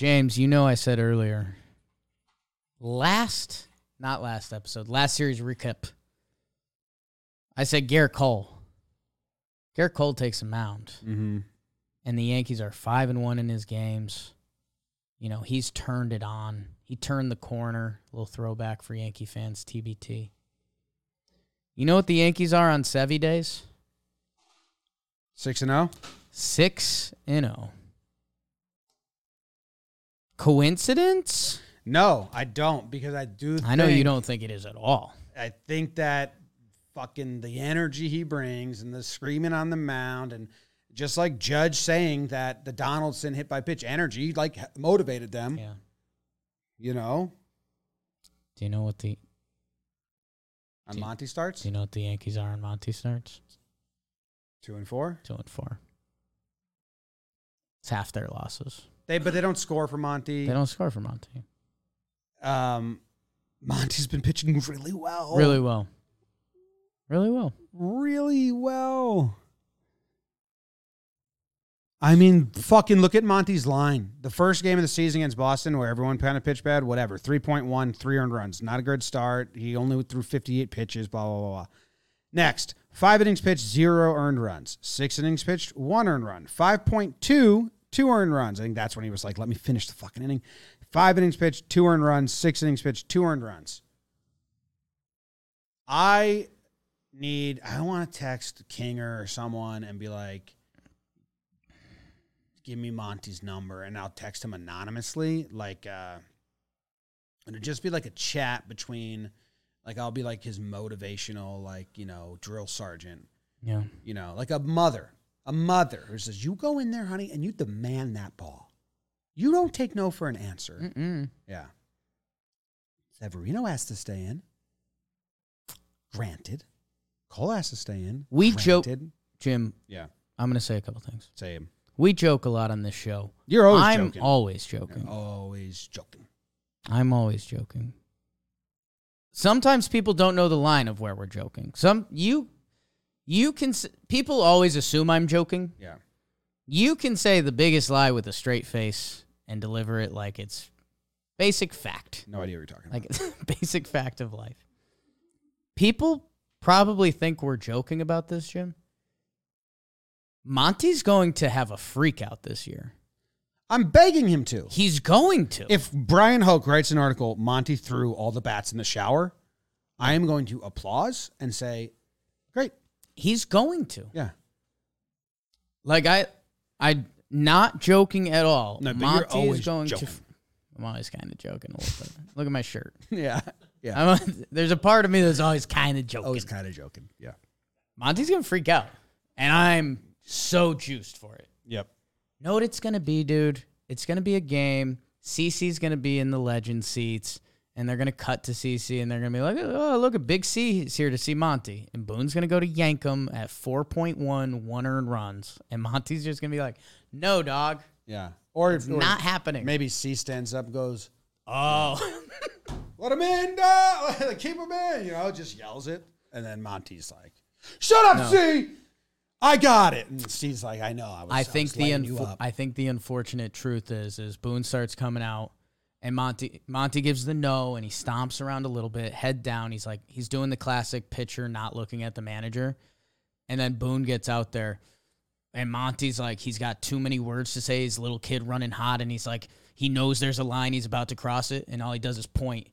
James, you know I said earlier, last, not last episode, last series recap, I said Gerrit Cole. Gerrit Cole takes a mound, Mm-hmm. and the Yankees are five and one in his games. You know, he's turned it on. He turned the corner. A little throwback for Yankee fans, TBT. You know what the Yankees are on Sevy days? Six and oh? zero. Six and oh. Coincidence? No, I don't because I do. I know you don't think it is at all. I think that fucking the energy he brings and the screaming on the mound and just like Judge saying that the Donaldson hit by pitch energy like motivated them. Yeah. You know, Do you know what the on you- Monty starts do you know what the Yankees are on Monty starts? two and four. Two and four. It's half their losses. They but they don't score for Monty. They don't score for Monty. Um, Monty's been pitching really well. Really well. Really well. really well. I mean, fucking look at Monty's line. The first game of the season against Boston, where everyone kind of pitched bad, whatever. 3.1, three earned runs. Not a good start. He only threw 58 pitches, blah, blah, blah, blah. Next, five innings pitched, zero earned runs. Six innings pitched, one earned run. 5.2, two earned runs. I think that's when he was like, let me finish the fucking inning. Five innings pitched, two earned runs. Six innings pitched, two earned runs. I need I want to text Kinger or someone and be like, give me Monty's number and I'll text him anonymously. Like uh and it'd just be like a chat between like I'll be like his motivational, like, you know, drill sergeant, Yeah. you know, like a mother. A mother who says, You go in there, honey, and you demand that ball. You don't take no for an answer. Mm-mm. Yeah. Severino has to stay in. Granted. Cole has to stay in. We joke- Jim, Yeah. I'm going to say a couple things. Say him. We joke a lot on this show. You're always joking. I'm joking. always joking. You're always joking. I'm always joking. Sometimes people don't know the line of where we're joking. Some you you can people always assume I'm joking. Yeah. You can say the biggest lie with a straight face and deliver it like it's basic fact. No idea what you're talking about. Like about. it's basic fact of life. People probably think we're joking about this, Jim. Monty's going to have a freak out this year. I'm begging him to. He's going to. If Bryan Hoch writes an article, Monty threw all the bats in the shower, I am going to applause and say, Great. He's going to. Yeah. Like I, I not joking at all. No, but you're Monty always is going joking. to. I'm always kind of joking a little bit. Look at my shirt. Yeah. Yeah. I'm, there's a part of me that's always kind of joking. Always kind of joking. Yeah. Monty's gonna freak out, and I'm so juiced for it. Yep. Know what it's gonna be, dude? It's gonna be a game. CC's gonna be in the legend seats, and they're gonna cut to CC, and they're gonna be like, "Oh, oh look, at Big C is here to see Monty." And Boone's gonna go to yank him at 4.1 one earned runs, and Monty's just gonna be like, "No, dog, Yeah. Or it's or not happening." maybe C stands up and goes, Oh, Let him in, dog. Keep him in. You know, just yells it. And then Monty's like, Shut up, C. I got it. And C's like, I know. I was I was think the laying you unfo- up." I think the unfortunate truth is is Boone starts coming out and Monty Monty gives the no and he stomps around a little bit, head down. He's like he's doing the classic pitcher not looking at the manager. And then Boone gets out there, and Monty's like, he's got too many words to say. His little kid running hot, and he's like, he knows there's a line, he's about to cross it, and all he does is point,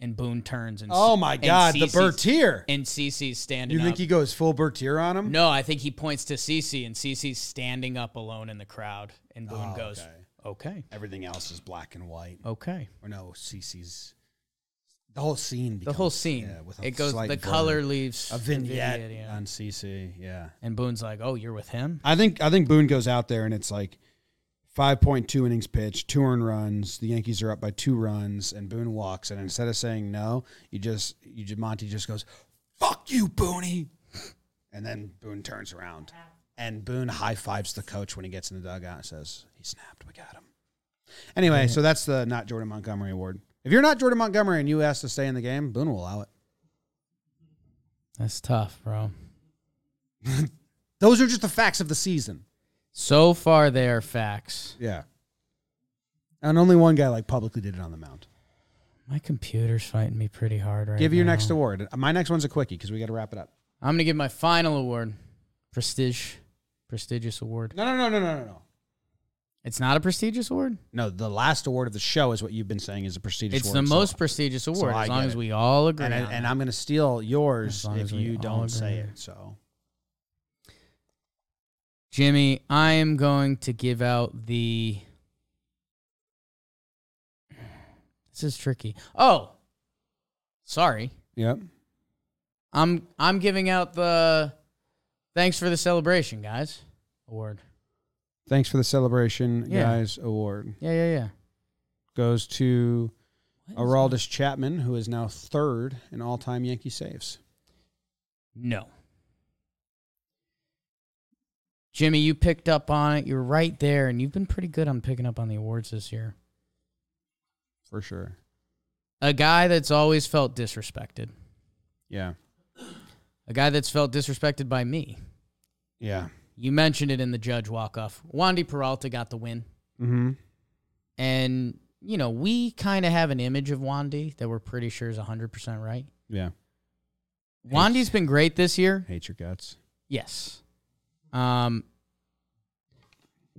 and Boone turns and Oh my God, the Bertier. and Cece's standing. You think up. he goes full Bertier on him? No, I think he points to Cece, and Cece's standing up alone in the crowd, and Boone Oh, goes, okay. "Okay, Everything else is black and white. okay." Or no, CC's. The whole scene. The whole scene, yeah, with a it goes. The blur. color leaves A the vignette yeah. on CC. Yeah. and Boone's like, "Oh, you're with him." I think I think Boone goes out there and it's like five point two innings pitched, two earned runs. The Yankees are up by two runs, and Boone walks. And instead of saying no, you just you just Monty just goes, "Fuck you, Booney," and then Boone turns around, and Boone high fives the coach when he gets in the dugout and says, "He snapped. We got him." Anyway, so that's the not Jordan Montgomery award. If you're not Jordan Montgomery and you ask to stay in the game, Boone will allow it. That's tough, bro. Those are just the facts of the season. So far, they are facts. Yeah. And only one guy like publicly did it on the mound. My computer's fighting me pretty hard right Give your now. next award. My next one's a quickie because we got to wrap it up. I'm gonna give my final award, prestige, prestigious award. No, no, no, no, no, no, no. It's not a prestigious award. No, the last award of the show is what you've been saying is a prestigious It's award. the so- most prestigious award. I as long get as it. we all agree. and, I, on and it. I'm going to steal yours As long if as we you all don't say it. So Jimmy, I am going to give out the. This is tricky. Oh, sorry. yep. I'm I'm giving out the thanks for the celebration, guys. Award. Thanks for the celebration, Yeah. guys. Award Yeah, yeah, yeah. goes to Aroldis Chapman, who is now third in all-time Yankee saves. No. Jimmy, you picked up on it. You're right there, and you've been pretty good on picking up on the awards this year. For sure. A guy that's always felt disrespected. Yeah. A guy that's felt disrespected by me. Yeah. You mentioned it in the judge walk off. Wandy Peralta got the win. Mm-hmm. And, you know, we kind of have an image of Wandy that we're pretty sure is 100% right. Yeah. Wandy's been great this year. Hate your guts. Yes. Um,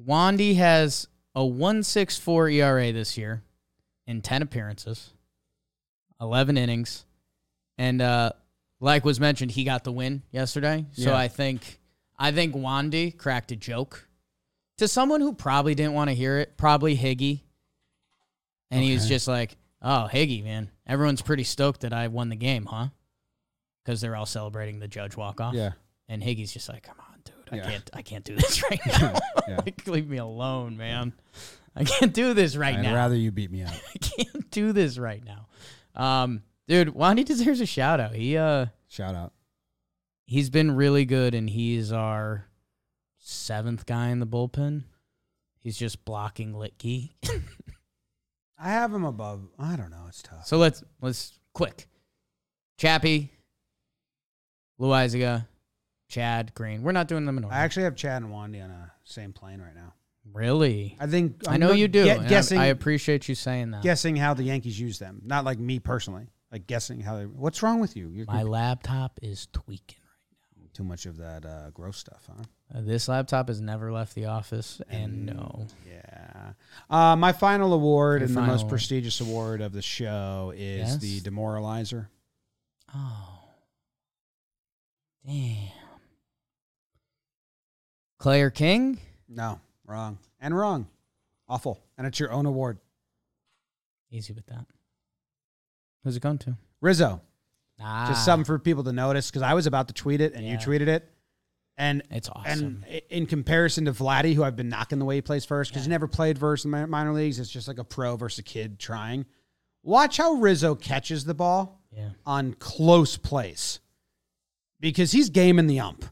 Wandy has a 164 ERA this year in 10 appearances, 11 innings. And uh, like was mentioned, he got the win yesterday. So Yeah. I think I think Wandy cracked a joke to someone who probably didn't want to hear it, probably Higgy. And he was just like, "Oh, Higgy, man. Everyone's pretty stoked that I won the game, huh?" Cuz they're all celebrating the judge walk off. Yeah. And Higgy's just like, "Come on, dude. I Yeah. can't I can't do this right now. Yeah. like leave me alone, man. I can't do this right now. I'd rather you beat me up. I can't do this right now." Um, dude, Wandy deserves a shout out. He uh Shout out. He's been really good and he's our seventh guy in the bullpen. He's just blocking Luetge. I have him above. I don't know. It's tough. so let's let's quick. Chappie, Loaisiga, Chad, Green. We're not doing them in order. I actually have Chad and Wandy on a same plane right now. really? I think i know you do. guessing, I appreciate you saying that. guessing how the Yankees use them. Not like me personally. Like guessing how they. What's wrong with you? You're My laptop is tweaking. Too much of that uh, gross stuff, huh? Uh, this laptop has never left the office, and no. Yeah. Uh, my final award Your and the most award. prestigious award of the show is Yes? the Demoralizer. Oh. Damn. Claire King? No, wrong and wrong, awful, and it's your own award. Easy with that. Who's it going to? Rizzo. Ah, Just something for people to notice because I was about to tweet it and you tweeted it. And It's awesome. and in comparison to Vladdy, who I've been knocking the way he plays first because he never played versus the minor leagues, it's just like a pro versus a kid trying. Watch how Rizzo catches the ball yeah. on close plays because he's gaming the ump.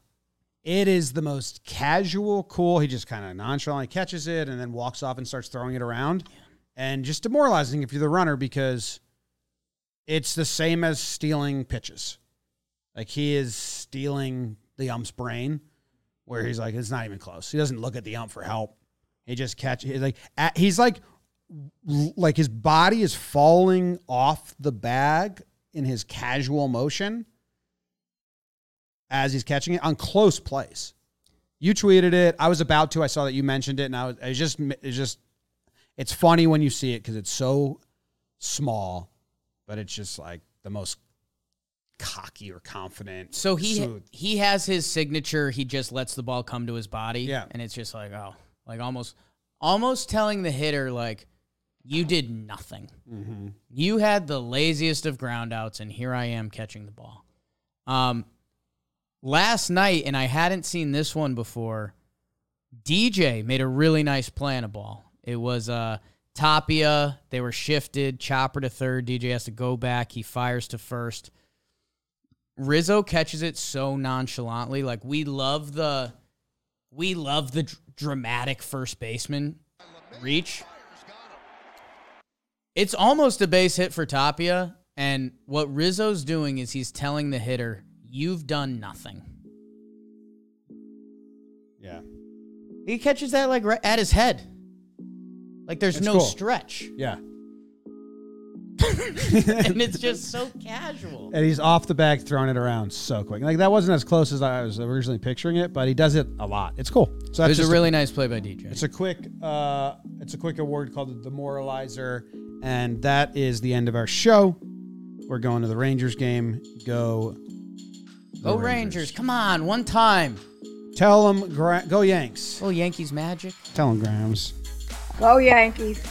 It is the most casual, cool. He just kind of nonchalantly catches it and then walks off and starts throwing it around, and just demoralizing if you're the runner because it's the same as stealing pitches. Like he is stealing the ump's brain, where he's like, it's not even close. He doesn't look at the ump for help. He just catches. He's like, at, he's like, like his body is falling off the bag in his casual motion. as he's catching it on close plays. You tweeted it. I was about to. I saw that you mentioned it, and I was. It's just. It's just. It's funny when you see it because it's so small, but it's just like the most cocky or confident. So he smooth. he has his signature. He just lets the ball come to his body. Yeah. and it's just like oh, like almost almost telling the hitter like you did nothing. Mm-hmm. You had the laziest of groundouts, and here I am catching the ball. Um, last night, and I hadn't seen this one before. DJ made a really nice play on a ball. It was uh, Tapia. They were shifted. Chopper to third. DJ has to go back. He fires to first. Rizzo catches it so nonchalantly. Like we love the, we love the dr- dramatic first baseman reach. It's almost a base hit for Tapia, and what Rizzo's doing is he's telling the hitter, "You've done nothing." Yeah. He catches that like right at his head. Like there's It's no cool. stretch, Yeah. and it's just so casual. And he's off the bag throwing it around so quick. Like that wasn't as close as I was originally picturing it, but he does it a lot. It's cool. So It that's was a really nice play by DJ. It's a quick uh it's a quick award called the Demoralizer. And that is the end of our show. We're going to the Rangers game. Go the Go Rangers! Come on, one time. Tell them gra- go Yanks. Oh, Yankees magic. Tell them Grams. Go Yankees.